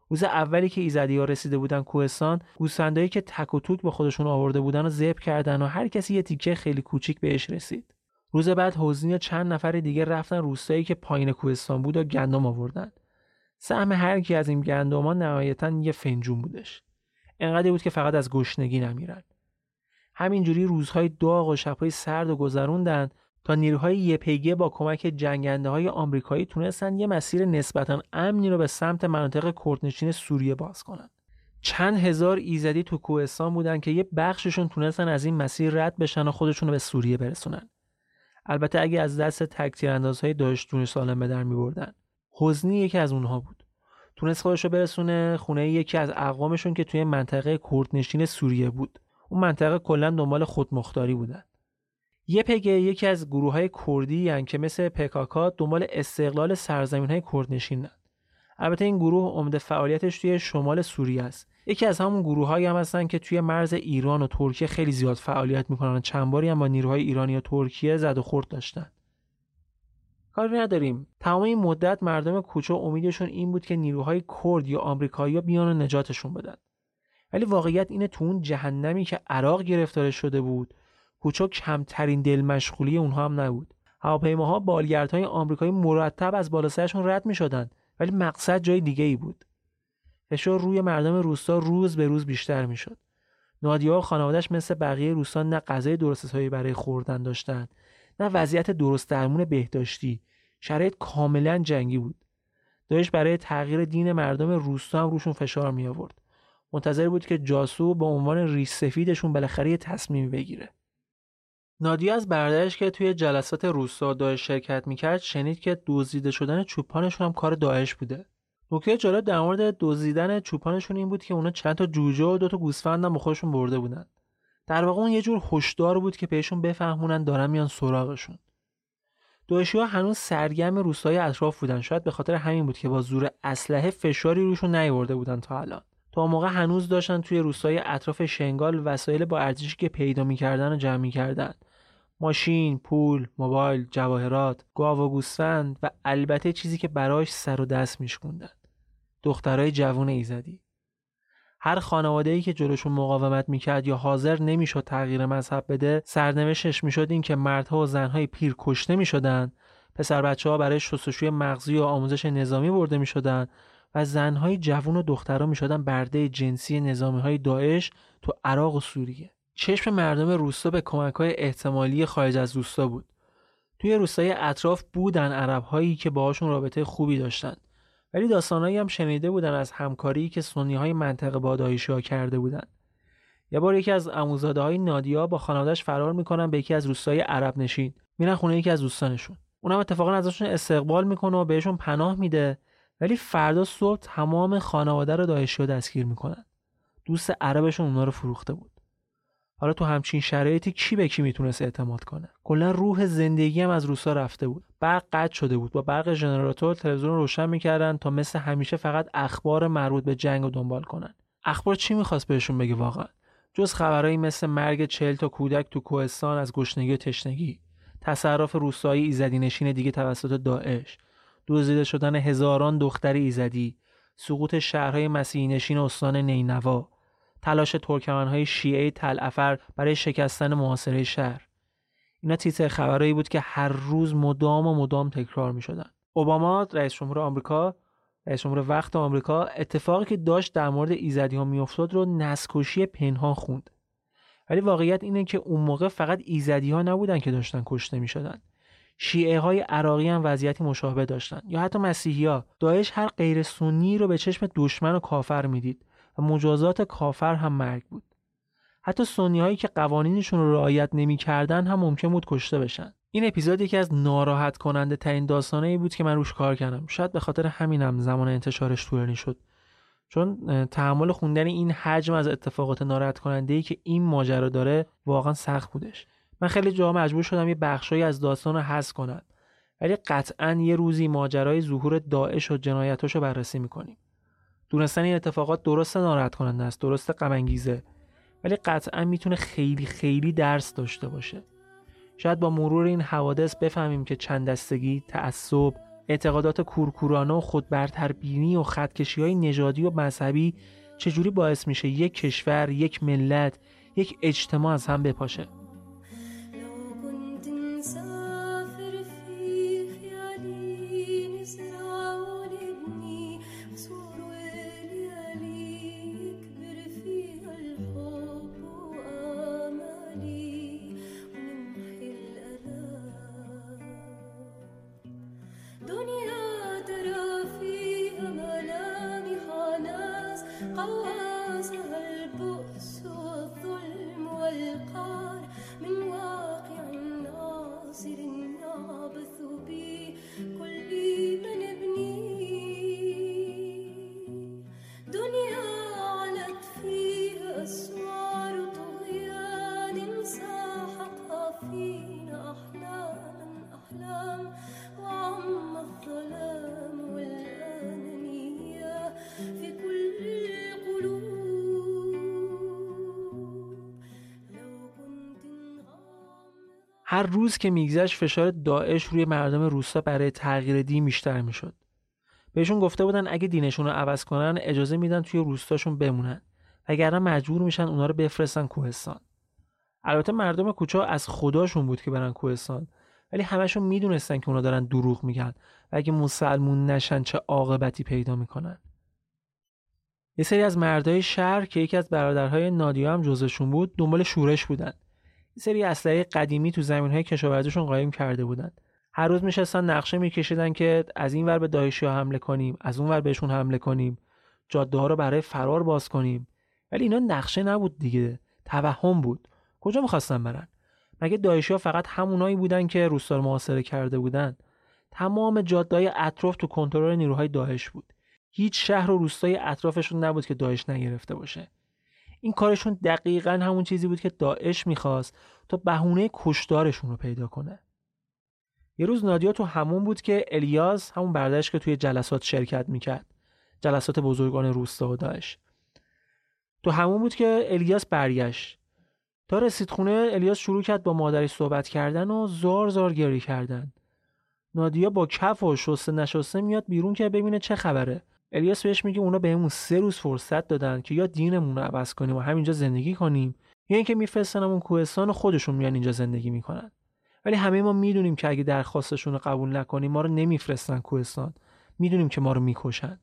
روز اولی که ایزدی ها رسیده بودن کوهستان گوسفندایی که تک و توک به خودشون آورده بودن و ذبح کردن و هر کسی یه تیکه خیلی کوچیک بهش رسید. روز بعد حزنی چند نفر دیگه رفتن روستایی که پایین کوهستان بود و گندم آوردن سهم هر کی از این گندما نهایتا یه فنجون بودش انقدر بود که فقط از گشنگی نمیرن همینجوری روزهای داغ و شبهای سرد و گذروندن تا نیروهای یپگی با کمک جنگنده های آمریکایی تونستن یه مسیر نسبتا امنی رو به سمت مناطق کردنشین سوریه باز کنن. چند هزار ایزدی تو کوهستان بودن که یه بخششون تونستن از این مسیر رد بشن و خودشون رو به سوریه برسونن. البته اگه از دست تک تیراندازهای داشت جون سالم به در میبردن. حزنی یکی از اونها بود. تونست خودش رو برسونه خونه یکی از اقوامشون که توی منطقه کردنشین سوریه بود. اون منطقه کلا دنبال خودمختاری بودن. یه پگه یکی از گروه های کردی هن که مثل پکاکا دنبال استقلال سرزمین های کردنشینن. البته این گروه عمده فعالیتش توی شمال سوریه است. یکی از همون گروه هایی هم هستن که توی مرز ایران و ترکیه خیلی زیاد فعالیت می‌کنن و چند باری هم با نیروهای ایرانی و ترکیه زد و خورد داشتن. کاری نداریم. تمام این مدت مردم کوچه امیدشون این بود که نیروهای کرد یا آمریکایی بیان و نجاتشون بدن. ولی واقعیت اینه تو اون جهنمی که عراق گرفتار شده بود کوچو کمترین دل مشغولی اونها هم نبود هواپیماها بالگردهای آمریکایی مرتب از بالا سرشون رد می شدن ولی مقصد جای دیگه ای بود فشار روی مردم روستا روز به روز بیشتر می شد نادیا و خانوادش مثل بقیه روستا نه غذای درست برای خوردن داشتن نه وضعیت درست درمون بهداشتی. شرایط کاملا جنگی بود. داشت برای تغییر دین مردم روستا هم روشون فشار می آورد منتظر بود که جاسو با عنوان ریش سفیدشون بالاخره یه تصمیم بگیره. نادیا از برادرش که توی جلسات روستا داعش شرکت می‌کرد شنید که دزدیده شدن چوپانشون هم کار داعش بوده. نکته جالب در مورد دزدیدن چوپانشون این بود که اونا چند تا جوجه و دو تا گوسفند هم خودشون برده بودن. در واقع اون یه جور هشدار بود که بهشون بفهمونن دارن میان سراغشون. داعشی ها هنوز سرگرم روستای اطراف بودن. شاید به خاطر همین بود که با زور اسلحه فشاری روشون نیورده بودن تا الان. تا موقع هنوز داشتن توی روستای اطراف شنگال وسایل با ارزشی که پیدا می‌کردن و جمع می‌کردن. ماشین، پول، موبایل، جواهرات، گاو و گوسفند و البته چیزی که براش سر و دست میشکوندن. دخترای جوون ایزدی. هر خانواده ای که جلوشون مقاومت می‌کرد یا حاضر نمی‌شد تغییر مذهب بده سرنوشتش می‌شد این که مردها و زنهای پیر کشته می‌شدن. پسر بچه ها برای شستشوی مغزی و آموزش نظامی برده می‌شدن و زنهای جوون و دخترها می‌شدن برده جنسی نظامی های داعش تو عراق و سوریه. چشم مردم روستا به کمک های احتمالی خارج از روستا بود. توی روستای اطراف بودن عرب هایی که باهاشون رابطه خوبی داشتن. ولی داستانهایی هم شنیده بودن از همکاری که سنی های منطقه با ها کرده بودن. یه بار یکی از عموزاده های نادیا با خانوادهش فرار می‌کنن به یکی از روستای عرب نشین. میرن خونه یکی از دوستانشون. اونم اتفاقا ازشون استقبال می‌کنه و بهشون پناه میده. ولی فردا صبح تمام خانواده رو داعشی دستگیر می‌کنن. دوست عربشون اونا رو فروخته بود. حالا تو همچین شرایطی کی به کی می‌تونست اعتماد کنه؟ کلا روح زندگی هم از روسا رفته بود. برق قطع شده بود. با برق ژنراتور تلویزیون روشن می‌کردن تا مثل همیشه فقط اخبار مربوط به جنگ رو دنبال کنن. اخبار چی می‌خواست بهشون بگه واقعا؟ جز خبرهایی مثل مرگ چهل تا کودک تو کوهستان از گشنگی و تشنگی. تصرف روستایی ایزدی نشین دیگه توسط داعش. دزدیده شدن هزاران دختر ایزدی. سقوط شهرهای مسیحی نشین استان نینوا. تلاش ترکمنهای شیعه تل برای شکستن محاصره شهر. اینا تیتر خبرهایی بود که هر روز مدام و مدام تکرار می شدن. اوباما رئیس جمهور آمریکا رئیس جمهور وقت آمریکا اتفاقی که داشت در مورد ایزدی ها میافتاد رو نسکشی پنهان خوند. ولی واقعیت اینه که اون موقع فقط ایزدی ها نبودن که داشتن کشته می شدن. شیعه های عراقی هم وضعیتی مشابه داشتن. یا حتی مسیحی ها داعش هر غیر سنی رو به چشم دشمن و کافر می‌دید. و مجازات کافر هم مرگ بود. حتی سنی هایی که قوانینشون رو رعایت نمی‌کردن هم ممکن بود کشته بشن. این اپیزود یکی از ناراحت کننده ترین داستانه ای بود که من روش کار کردم. شاید به خاطر همینم زمان انتشارش طولانی شد. چون تحمل خوندن این حجم از اتفاقات ناراحت کننده ای که این ماجرا داره واقعا سخت بودش. من خیلی جا مجبور شدم یه بخشایی از داستان رو حذف کنم. ولی قطعا یه روزی ماجرای ظهور داعش و جنایتاشو بررسی می‌کنیم. دونستن این اتفاقات درست ناراحت کننده است درست غم ولی قطعا می‌تونه خیلی خیلی درس داشته باشه. شاید با مرور این حوادث بفهمیم که چند دستگی، تعصب، اعتقادات کورکورانه و خودبرتربینی و خطکشی های نژادی و مذهبی چجوری باعث میشه یک کشور، یک ملت، یک اجتماع از هم بپاشه؟ هر روز که میگذشت فشار داعش روی مردم روستا برای تغییر دین بیشتر می‌شد. بهشون گفته بودن اگه دینشون رو عوض کنن اجازه میدن توی روستاشون بمونن وگرنه مجبور میشن اونا رو بفرستن کوهستان. البته مردم کوچا از خداشون بود که برن کوهستان ولی همشون می‌دونستن که اونا دارن دروغ میگن و اگه مسلمون نشن چه عاقبتی پیدا می‌کنن. یه سری از مردای شهر که یکی از برادرهای نادیا هم جزشون بود دنبال شورش بودن سری اسلحه قدیمی تو زمین های کشاورزیشون قایم کرده بودند هر روز میشستن نقشه میکشیدن که از این ور به داعشی ها حمله کنیم از اون ور بهشون حمله کنیم. جاده ها رو برای فرار باز کنیم. ولی اینا نقشه نبود دیگه. توهم بود. کجا می‌خواستن برن؟ مگه داعشی ها فقط همونایی بودن که روستا رو محاصره کرده بودن؟ تمام جاده اطراف تو کنترل نیروهای داعش بود. هیچ شهر و روستای اطرافشون نبود که داعش نگرفته باشه. این کارشون دقیقا همون چیزی بود که داعش می‌خواست تا بهونه کشدارشون رو پیدا کنه. یه روز نادیا تو همون بود که الیاس همون بردش که توی جلسات شرکت می‌کرد جلسات بزرگان روستا و داعش. تو همون بود که الیاس برگشت. تا رسید خونه الیاس شروع کرد با مادرش صحبت کردن و زار زار گری کردن. نادیا با کف و شسته نشسته میاد بیرون که ببینه چه خبره. الیاس بهش میگه اونا بهمون سه روز فرصت دادن که یا دینمون رو عوض کنیم و همینجا زندگی کنیم یا اینکه میفرستنمون کوهستان و خودشون میان اینجا زندگی می‌کنن. ولی همه ما می‌دونیم که اگه درخواستشون رو قبول نکنیم ما رو نمیفرستن کوهستان. می‌دونیم که ما رو می‌کشن.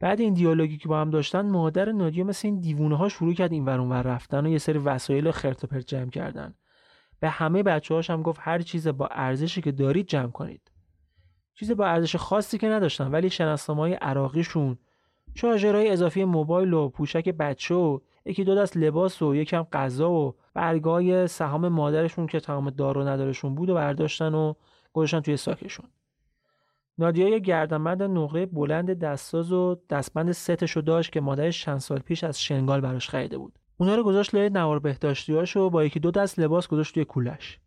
بعد این دیالوگی که با هم داشتن مادر نادیا مثل این دیوونه ها شروع کرد این ور رفتن و یه سری وسایل خرت و پرت جمع کردن. به همه بچه هاش هم گفت هر چیز با ارزشی که دارید جمع کنید. چیز با ارزش خاصی که نداشتن ولی شناسنامه عراقیشون شارژرهای اضافی موبایل و پوشک بچه و یکی دو دست لباس و یکم غذا و برگای سهام مادرشون که تمام دار ندارشون بود و برداشتن و گذاشتن توی ساکشون. نادیا یه گردنبند نقره بلند دستاز و دستبند ستشو داشت که مادرش چند سال پیش از شنگال براش خریده بود. اونا رو گذاشت لای نوار بهداشتیاشو با یکی دو دست لباس گذاشت توی کولش.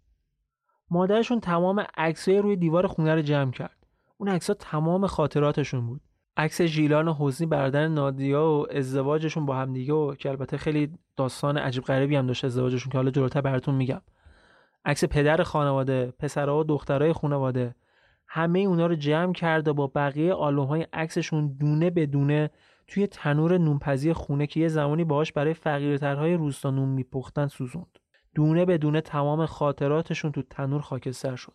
مادرشون تمام عکسای روی دیوار خونه رو جمع کرد. اون عکس‌ها تمام خاطراتشون بود. عکس ژیلان و حسنی برادر نادیا و ازدواجشون با هم دیگه و که البته خیلی داستان عجیب غریبی هم داشت ازدواجشون که حالا جلوتر براتون میگم. عکس پدر خانواده پسرها و دخترای خانواده همه اونا رو جمع کرد و با بقیه آلبوم های عکسشون دونه به دونه توی تنور نونپزی خونه که یه زمانی باهاش برای فقیرترهای روستا نون میپختن سوزوند. دونه به دونه تمام خاطراتشون تو تنور خاکستر شد.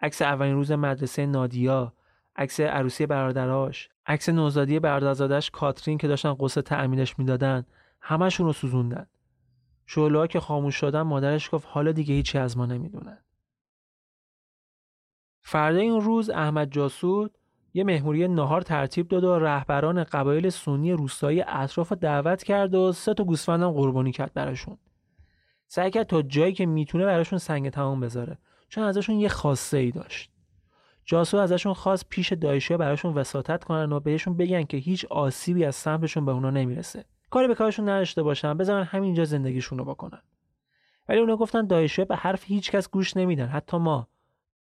عکس اولین روز مدرسه نادیا عکس عروسی برادراش عکس نوزادی برادرزادش کاترین که داشتن قصه تأمینش می‌دادن همشون رو سوزوندن. شعله که خاموش شدن مادرش گفت حالا دیگه هیچی از ما نمی‌دونن. فردا این روز احمد جاسود یه مهموری نهار ترتیب داد و رهبران قبایل سنی روستایی اطراف دعوت کرد و سه تا گوسفندم قربانی کرد براشون. سعی کرد تا جایی که می‌تونه براشون سنگ تمام بذاره چون ازشون یه خاصه ای داشت. جاسو ازشون خواست پیش دایشیا براشون وساطت کنن و بهشون بگن که هیچ آسیبی از سمتشون به اونا نمی‌رسه. کاری به کارشون نداشته باشن بذارن همینجا زندگیشون رو بکنن. ولی اونا گفتن دایشیا به حرف هیچکس گوش نمیدن. حتی ما.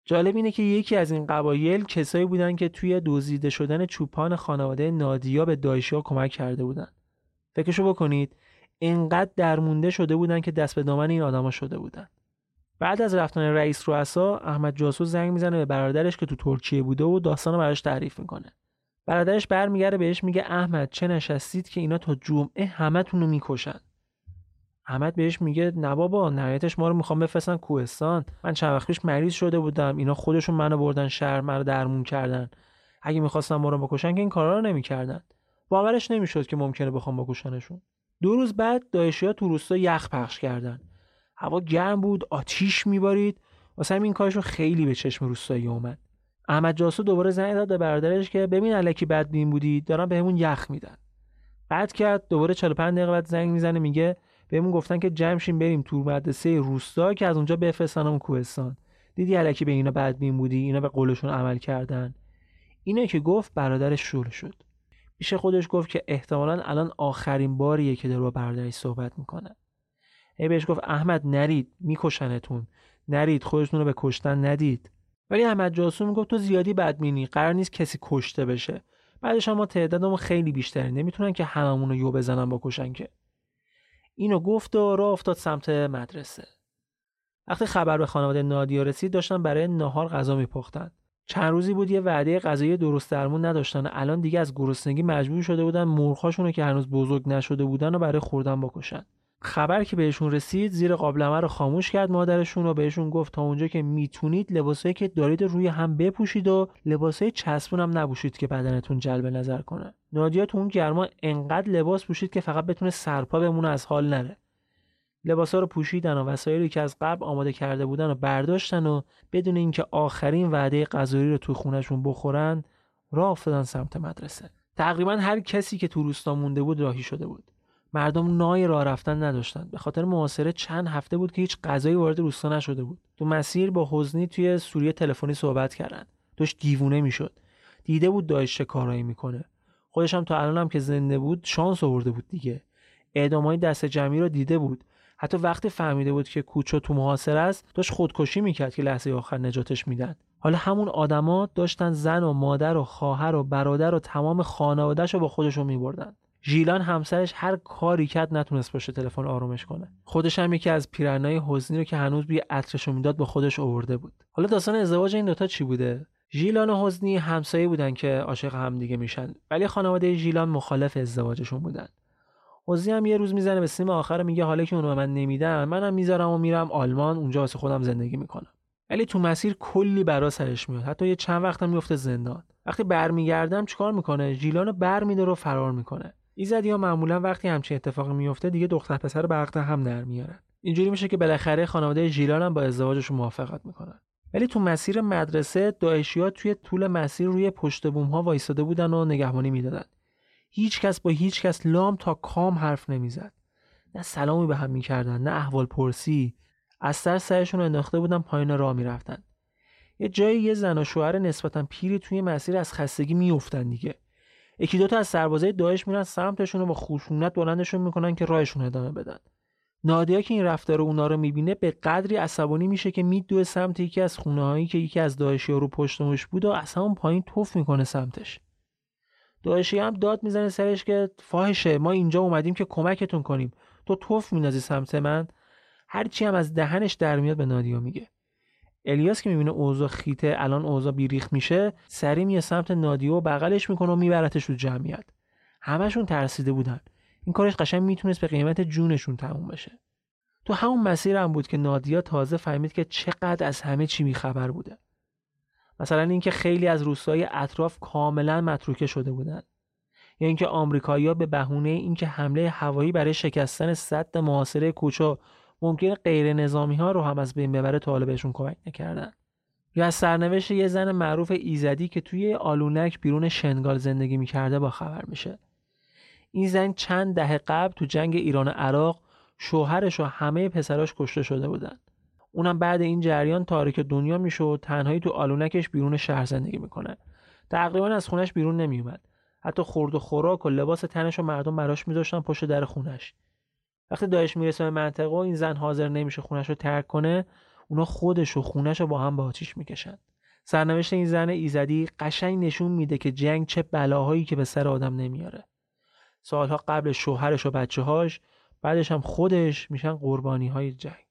جالب اینه که یکی از این قبایل کسایی بودن که توی دزدیده شدن چوپان خانواده نادیا به دایشیا کمک کرده بودن. فکرشو بکنید اینقدر درمونده شده بودن که دست به دامن این آدما شده بودن. بعد از رفتن رئیس رؤسا احمد جاسوس زنگ می‌زنه به برادرش که تو ترکیه بوده و داستان براش تعریف می‌کنه. برادرش برمیگرده بهش میگه احمد چه نشستید که اینا تا جمعه همتون رو می‌کشن؟ احمد بهش میگه نه بابا نهایتش ما رو می‌خوام بفرستن کوهستان. من چند وقت پیش مریض شده بودم. اینا خودشون منو بردن شهر منو درمون کردن. اگه می‌خواستن ما رو بکشن که این کارا رو نمی‌کردن. باورش نمی‌شد که ممکنه بخوام بکشنشون. دو روز بعد دایشیا تو روستا یخ پخش کردن. هوا گرم بود آتیش میبارید. واسه همین کارشون خیلی به چشم روستایی اومد. احمد جاسو دوباره زنگ داد به برادرش که ببین الکی بدبین بودی دارن بهمون یخ میدن. بعد کرد دوباره 45 دقیقه بعد زنگ می‌زنه میگه بهمون گفتن که جمع بریم تو مدرسه روستا که از اونجا بفرستنمون کوهستان. دیدی الکی به اینا بدبین بودی اینا به قولشون عمل کردن. اینه که گفت برادرش شور شد. پیش خودش گفت که احتمالا الان آخرین باریه که داره با برادرش صحبت می‌کنه. هی بهش گفت احمد نرید میکشنتون. نرید خودتون رو به کشتن ندید. ولی احمد جاسو می‌گفت تو زیادی بدمینی قرار نیست کسی کشته بشه. بعدش ما تعدادمون خیلی بیشتره نمی‌تونن که هممون رو یو بزنن با کشن که. اینو گفت و راه افتاد سمت مدرسه. وقتی خبر به خانواده نادیا رسید داشتن برای نهار غذا میپختن. چند روزی بود یه وعده غذایی درست درمون نداشتن. الان دیگه از گرسنگی مجبور شده بودن مرغ‌هاشون که هنوز بزرگ نشده بودن و برای خوردن بکشن خبر که بهشون رسید زیر قابلمه رو خاموش کرد مادرشون و بهشون گفت تا اونجا که می‌تونید لباسایی که دارید روی هم بپوشید و لباسای چسبون هم نبوشید که بدنتون جلب نظر کنه. نادیا تو اون گرما انقدر لباس پوشید که فقط بتونه سرپا بمونه از حال نره. لباسا رو پوشیدن و وسایلی که از قبل آماده کرده بودن و برداشتن و بدون اینکه آخرین وعده غذایی رو توی خونشون بخورن راه افتادن سمت مدرسه. تقریبا هر کسی که تو روستا مونده بود راهی شده بود. مردم نای راه رفتن نداشتن. به خاطر محاصره چند هفته بود که هیچ غذایی وارد روستا نشده بود. تو مسیر با حزنی توی سوریه تلفنی صحبت کردن. داشت دیوونه می‌شد. دیده بود داعش چه کارایی می‌کنه. خودش هم تا الان هم که زنده بود شانس آورده بود دیگه. اعدامای دست جمعی رو دیده بود. حتی وقتی فهمیده بود که کوچو تو محاصره است داشت خودکشی می‌کرد که لحظه آخر نجاتش میدن. حالا همون آدما داشتن زن و مادر و خواهر و برادر و تمام خانوادهش رو با خودشون میبردن. ژیلان همسرش هر کاری کرد نتونست باشه تلفن آرومش کنه. خودش هم یکی از پیرنای حزنی رو که هنوز بوی عطرشو می‌داد با خودش آورده بود. حالا داستان ازدواج این دوتا چی بوده؟ ژیلان و حزنی همسایه بودن که عاشق هم دیگه میشن ولی خانواده ژیلان مخالف ازدواجشون بودن. حزنی هم یه روز می‌زنه به سیم آخر میگه حالا که اونو به من نمیدن منم می‌ذارم و میرم آلمان اونجا واسه خودم زندگی می‌کنم. ولی تو مسیر کلی برا سرش میاد. حتی یه چند وقت هم میفته زندان. وقتی برمیگردم چیکار می‌کنه؟ ژیلانو برمیداره و فرار می‌کنه. ایزدی ها معمولا وقتی همچین اتفاقی میفته دیگه دختر پسر به هم در میارن. اینجوری میشه که بالاخره خانواده ژیلان هم با ازدواجشون موافقت می‌کنن. ولی تو مسیر مدرسه داعشیا توی طول مسیر روی پشت بوم ها وایساده بودن و نگهبانی می‌دادن. هیچ کس با هیچ کس لام تا کام حرف نمی‌زد. نه سلامی به هم می‌کردن نه احوال پرسی. از سر سرشون انداخته بودن پایین راه می‌رفتن. یه جایی یه زن و شوهر نسبتا پیری توی مسیر از خستگی میافتن دیگه. یکی دوتا از سربازای داعش میرن سمتشون رو با خشونت بلندشون می‌کنن که راهشون ادامه بدن. نادیا که این رفتار اونا رو می‌بینه به قدری عصبانی میشه که میدوه سمت یکی از خونه هایی که یکی از داعشی رو پشتمش بود و اصلا اون پایین توف می‌کنه سمتش. داعشی هم داد می‌زنه سرش که فاحشه ما اینجا اومدیم که کمکتون کنیم. تو توف مینازی سمت من؟ هرچی هم از دهنش در میاد به نادیا میگه. الیاس که می‌بینه اوضاع خیته الان اوضاع بیریخ میشه سری میه سمت نادیا و بغلش می‌کنه و میبرتش رو جمعیت. همشون ترسیده بودن. این کارش قشنگ می‌تونست به قیمت جونشون تموم بشه. تو همون مسیر هم بود که نادیا تازه فهمید که چقدر از همه چی میخبر بوده. مثلا اینکه خیلی از روستای اطراف کاملا متروکه شده بودند یا اینکه آمریکایی‌ها به بهونه اینکه حمله هوایی برای شکستن سد محاصره کوچو ممکن غیر نظامی ها رو هم از بین ببره حالا بهشون کمک نکردن. یا از سرنوشت یه زن معروف ایزدی که توی آلونک بیرون شنگال زندگی می‌کرده با خبر میشه. این زن چند دهه قبل تو جنگ ایران و عراق شوهرش و همه پسراش کشته شده بودن. اونم بعد این جریان تاریک دنیا میشه و تنهایی تو آلونکش بیرون شهر زندگی می‌کنه. تقریبا از خونش بیرون نمیومد حتی خورد و خوراک و لباس تنش و مردم براش میذاشتن پشت در خونش. وقتی داعش می‌رسه به منطقه و این زن حاضر نمیشه خونش رو ترک کنه اونا خودش و خونش رو با هم به آتیش می‌کشن. سرنوشت این زن ایزدی قشنگ نشون میده که جنگ چه بلاهایی که به سر آدم نمیاره. سالها قبل شوهرش و بچه هاش بعدش هم خودش میشن قربانی های جنگ.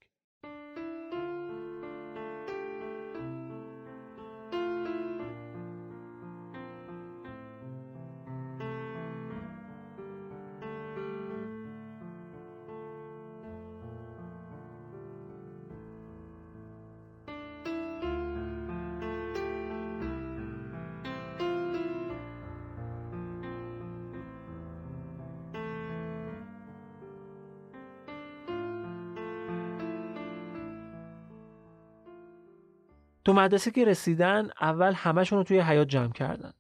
تو مدرسه که رسیدن اول همشون رو توی حیات جمع کردن.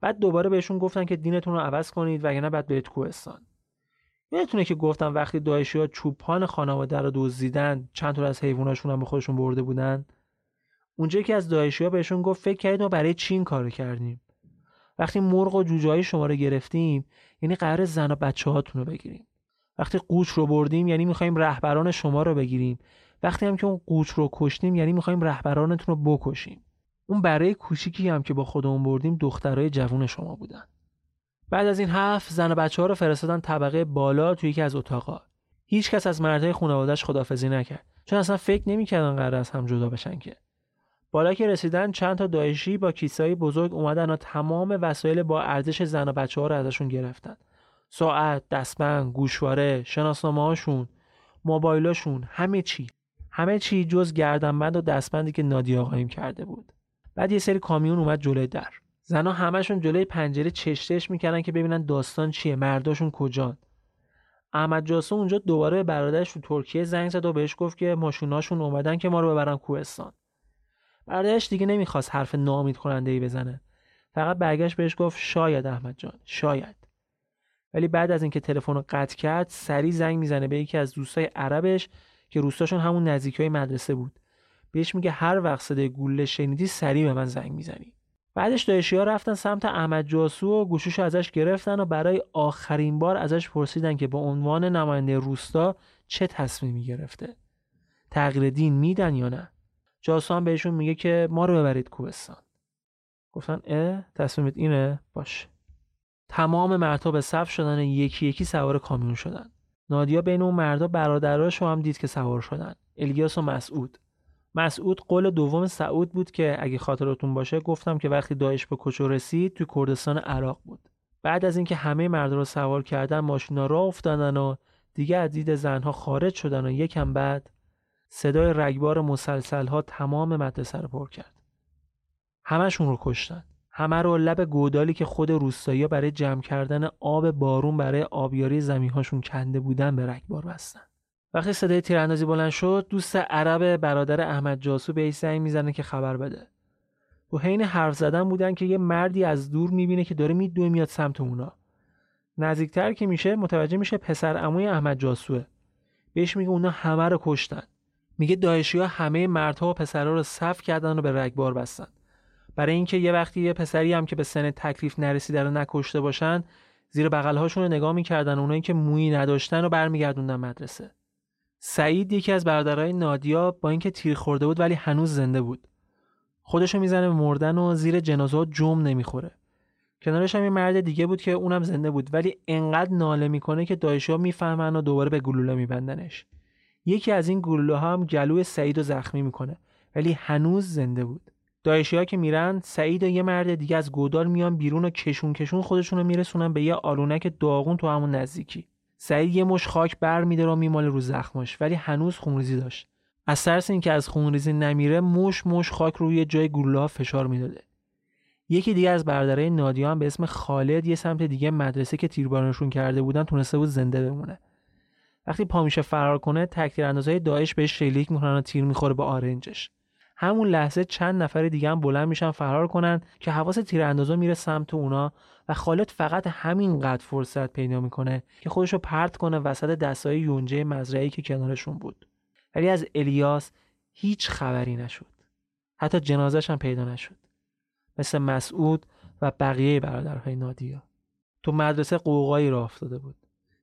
بعد دوباره بهشون گفتن که دینتون رو عوض کنید وگرنه بعد برید کوهستان. یادتونه که گفتم وقتی داعشی ها چوپان خانواده رو دزدیدن چند تا از حیواناشون هم به خودشون برده بودن؟ اونجا که از داعشی ها بهشون گفت فکر کردید ما برای چی این کارو کردیم؟ وقتی مرغ و جوجه های شما رو گرفتیم یعنی قرار زن و بچه رو بگیریم. وقتی قوچ رو بردیم یعنی می‌خوایم رهبران شما رو بگیریم. وقتی هم که اون قوچ رو کشتیم یعنی می‌خوایم رهبرانتون رو بکشیم. اون برای کوچیکی هم که با خودمون بردیم دخترای جوون شما بودن. بعد از این حرف زن و بچه ها رو فرستادن طبقه بالا توی یکی از اتاقا. هیچ کس از مردهای خانواده‌اش خدافزی نکرد. چون اصلا فکر نمی‌کردن قرار از هم جدا بشن که. بالا که رسیدن چند تا داعشی با کیسای بزرگ اومدن و تمام وسایل با ارزش زن و بچه ها رو ازشون گرفتن. ساعت، دستبند، گوشواره، شناسنامه هاشون، موبایلاشون، همه چی. همه چی جز گردنبند و دستبندی که نادیا قایم کرده بود. بعد یه سری کامیون اومد جلوی در. زنا همشون جلوی پنجره چشتش می‌کردن که ببینن داستان چیه مرداشون کجان. احمد جاسو اونجا دوباره به برادرش تو ترکیه زنگ زد و بهش گفت که ماشوناشون اومدن که ما رو ببرن کوهستان. برادرش دیگه نمی‌خواست حرف نامید کننده ای بزنه. فقط برگشت بهش گفت شاید احمد جان شاید. ولی بعد از اینکه تلفن رو قطع کرد سری زنگ می‌زنه به یکی از دوستای عربش که روستاشون همون نزدیکی های مدرسه بود. بهش میگه هر وقت صدای گوله شنیدی سریع به من زنگ می‌زنی. بعدش دایشی ها رفتن سمت احمد جاسو و گوشوش ازش گرفتن و برای آخرین بار ازش پرسیدن که به عنوان نماینده روستا چه تصمیمی گرفته. تغییر دین میدن یا نه؟ جاسو هم بهشون میگه که ما رو ببرید کوهستان. گفتن اه تصمیمت اینه؟ باش. تمام به صف شدن یکی یکی سوار کامیون شدن. نادیا بین اون مردا برادراشو هم دید که سوار شدن. الیاس و مسعود. مسعود قول دوم سعود بود که اگه خاطرتون باشه گفتم که وقتی داعش به کچو رسید توی کردستان عراق بود. بعد از اینکه همه مرد رو سوار کردن ماشینا را افتادن و دیگه از دید زنها خارج شدن و یکم بعد صدای رگبار مسلسل ها تمام مدرسه رو پر کرد. همشون رو کشتن. همه رو لب گودالی که خود روستایی برای جمع کردن آب بارون برای آبیاری زمینهاشون کنده بودن به رگبار بستن. وقتی صدای تیراندازی بلند شد دوست عرب برادر احمد جاسو به زنگ می‌زنه که خبر بده. تو حین حرف زدن بودن که یه مردی از دور می‌بینه که داره میدوه میاد سمت اونا. نزدیکتر که میشه متوجه میشه پسر عموی احمد جاسوه. بهش میگه اونا همه رو کشتن. میگه داعشی ها همه مردها و پسرها رو صف کردن و به رگبار بستن. برای اینکه یه وقتی یه پسری هم که به سن تکلیف نرسیده رو نکشته باشن زیر بغلهاشون رو نگاه می‌کردن اونایی که مویی نداشتن و برمیگردوندن مدرسه. سعید یکی از برادرای نادیا با اینکه تیر خورده بود ولی هنوز زنده بود. خودشو می‌زنه به مردن و زیر جنازه جم نمی‌خوره. کنارش هم یه مرد دیگه بود که اونم زنده بود ولی انقدر ناله می‌کنه که دایشا می‌فهمن و دوباره به گلوله میبندنش. یکی از این گلوله هم گلوی سعید رو زخمی می‌کنه ولی هنوز زنده بود. دایشی ها که میرن سعید و یه مرد دیگه از گودال میان بیرون و کشون کشون خودشون رو میرسونن به یه آلونک داغون تو همون نزدیکی. سعید یه مش خاک بر میده و میماله رو زخمش ولی هنوز خونریزی داشت. از ترس اینکه از خونریزی نمیره مش مش خاک روی جای گلوله فشار می‌داده. یکی دیگه از برادرای نادیان به اسم خالد یه سمت دیگه مدرسه که تیربارشون کرده بودن تونسته بود زنده بمونه. وقتی پا میشه فرار کنه تکتیر اندازهای داعش بهش شلیک می‌کنن و تیر می‌خوره به آرنجش. همون لحظه چند نفر دیگه هم بلند میشن فرار کنن که حواس تیراندازا میره سمت اونا و خالد فقط همینقدر فرصت پیدا می‌کنه که خودش رو پرت کنه وسط دستای یونجه مزرعی که کنارشون بود. ولی از الیاس هیچ خبری نشد. حتی جنازش هم پیدا نشد. مثل مسعود و بقیه برادرهای نادیا. تو مدرسه قوقایی را افتاده بود.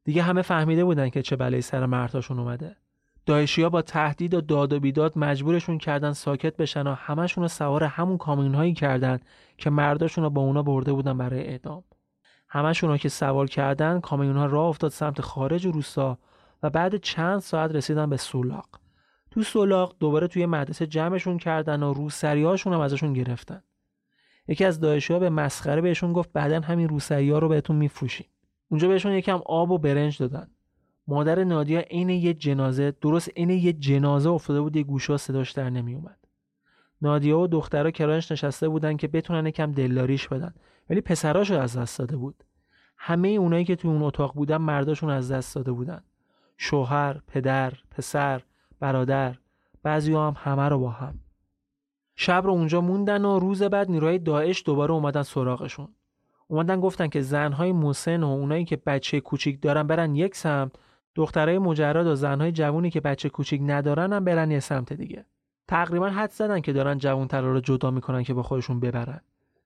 دیگه همه فهمیده بودن که چه بلایی سر مرداشون اومده. داعشیا با تهدید و داد و بیداد مجبورشون کردن ساکت بشن و همشون رو سوار همون کامیون هایی کردن که مرداشون رو با اونا برده بودن برای اعدام. همشون رو که سوار کردن کامیون ها راه افتاد سمت خارج روستا و بعد چند ساعت رسیدن به سولاق. تو سولاق دوباره توی مدرسه جمعشون کردن و روسریاشون هم ازشون گرفتن. یکی از ها به مسخره بهشون گفت بعدا همین روسری ها رو بهتون میفروشیم. اونجا بهشون یکم آب و برنج دادن. مادر نادیا عین یه جنازه درست عین یه جنازه افتاده بود یه گوشه صداش در نمیومد نادیا و دخترها کرانش نشسته بودن که بتونن یکم دلداریش بدن. ولی پسراشو از دست داده بود. همه اونایی که تو اون اتاق بودن مرداشون از دست داده بودن. شوهر پدر پسر برادر بعضی هم همه رو با هم. شب رو اونجا موندن و روز بعد نیروهای داعش دوباره اومدن سراغشون. اومدن گفتن که زنهای مسن و اونایی که بچه کوچیک دارن برن یک سمت دخترای مجرد و زنهای جوونی که بچه کوچیک ندارن هم برن یه سمت دیگه. تقریبا حد زدن که دارن جوانترا رو جدا می‌کنن که با خودشون ببرن.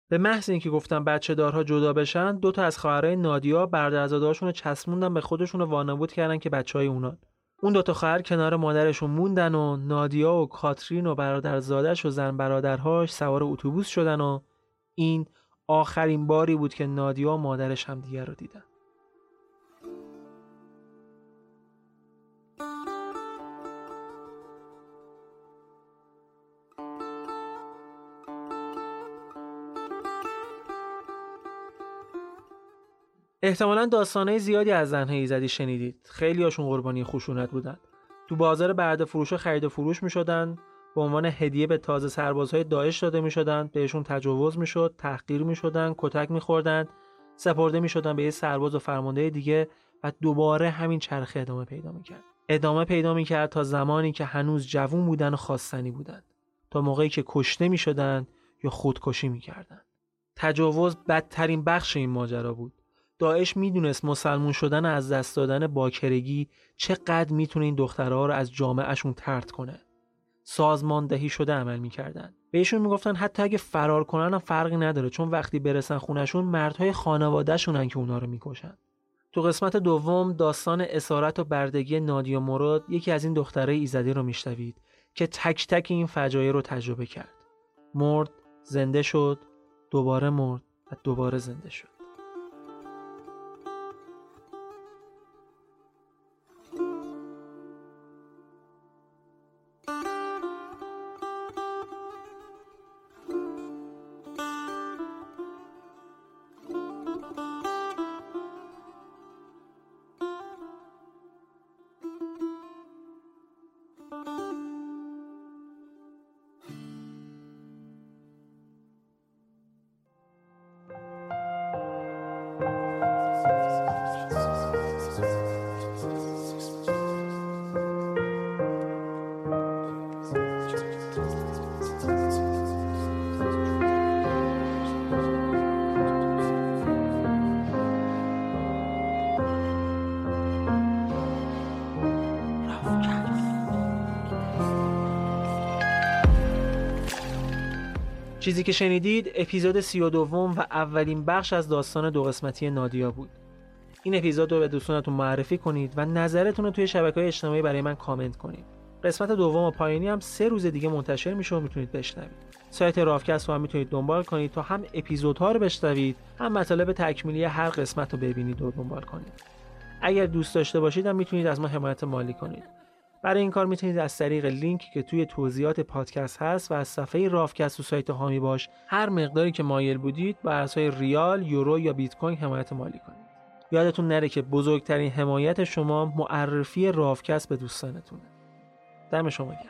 به محض اینکه گفتن بچه دارها جدا بشن دو تا از خواهرای نادیا برادرزادهاشون رو چسبوندن به خودشون و وانمود کردن که بچه های اونان. اون دوتا خواهر کنار مادرشون موندن و نادیا و کاترین و برادرزادش و زن برادرهاش سوار اتوبوس شدن و این آخرین باری بود که نادیا و مادرش هم دیگر رو دیدن. احتمالا داستانهای زیادی از زنهای ایزدی شنیدید. خیلی هاشون قربانی خشونت بودن. تو بازار بعد فروش و خرید و فروش می شدن به عنوان هدیه به تازه سربازهای داعش داده می شدن بهشون تجاوز می شد تحقیر می شدن کتک می خوردن سپرده می شدن به یه سرباز و فرمانده دیگه و دوباره همین چرخه ادامه پیدا می کرد ادامه پیدا می کرد تا زمانی که هنوز جوون بودن و خواستنی بودن. تا موقعی که کشته می شدن یا خودکشی می کردن. تجاوز بدترین بخش این ماجرا بود. داعش می‌دونست مسلمون شدن از دست دادن باکرگی چقدر می‌تونه این دخترها رو از جامعهشون ترد کنه. سازماندهی شده عمل می‌کردن. بهشون می‌گفتن حتی اگه فرار کنن هم فرقی نداره چون وقتی برسن خونشون مردهای خانوادهشونن که اونا رو می‌کشن. تو قسمت دوم داستان اسارت و بردگی نادیا مراد یکی از این دخترای ایزدی رو میشنوید که تک تک این فجایع رو تجربه کرد. مرد زنده شد دوباره مرد و دوباره زنده شد. چیزی که شنیدید اپیزود سی و دوم و اولین بخش از داستان دو قسمتی نادیا بود. این اپیزود رو به دوستانتون معرفی کنید و نظرتون رو توی شبکه های اجتماعی برای من کامنت کنید. قسمت دوم و پایینی هم سه روز دیگه منتشر میشه و می‌تونید بشنوید. سایت رافکست رو هم می‌تونید دنبال کنید تا هم اپیزودها رو بشنوید هم مطالب تکمیلی هر قسمت رو ببینید و دنبال کنید. اگر دوست داشته باشید هم می‌تونید از ما حمایت مالی کنید. برای این کار می‌تونید از طریق لینکی که توی توضیحات پادکست هست و از صفحه رافکست و سایت هامی باش هر مقداری که مایل بودید با ارزهای ریال، یورو یا بیت کوین حمایت مالی کنید. یادتون نره که بزرگترین حمایت شما معرفی رافکست به دوستانتونه. دم شما گرم.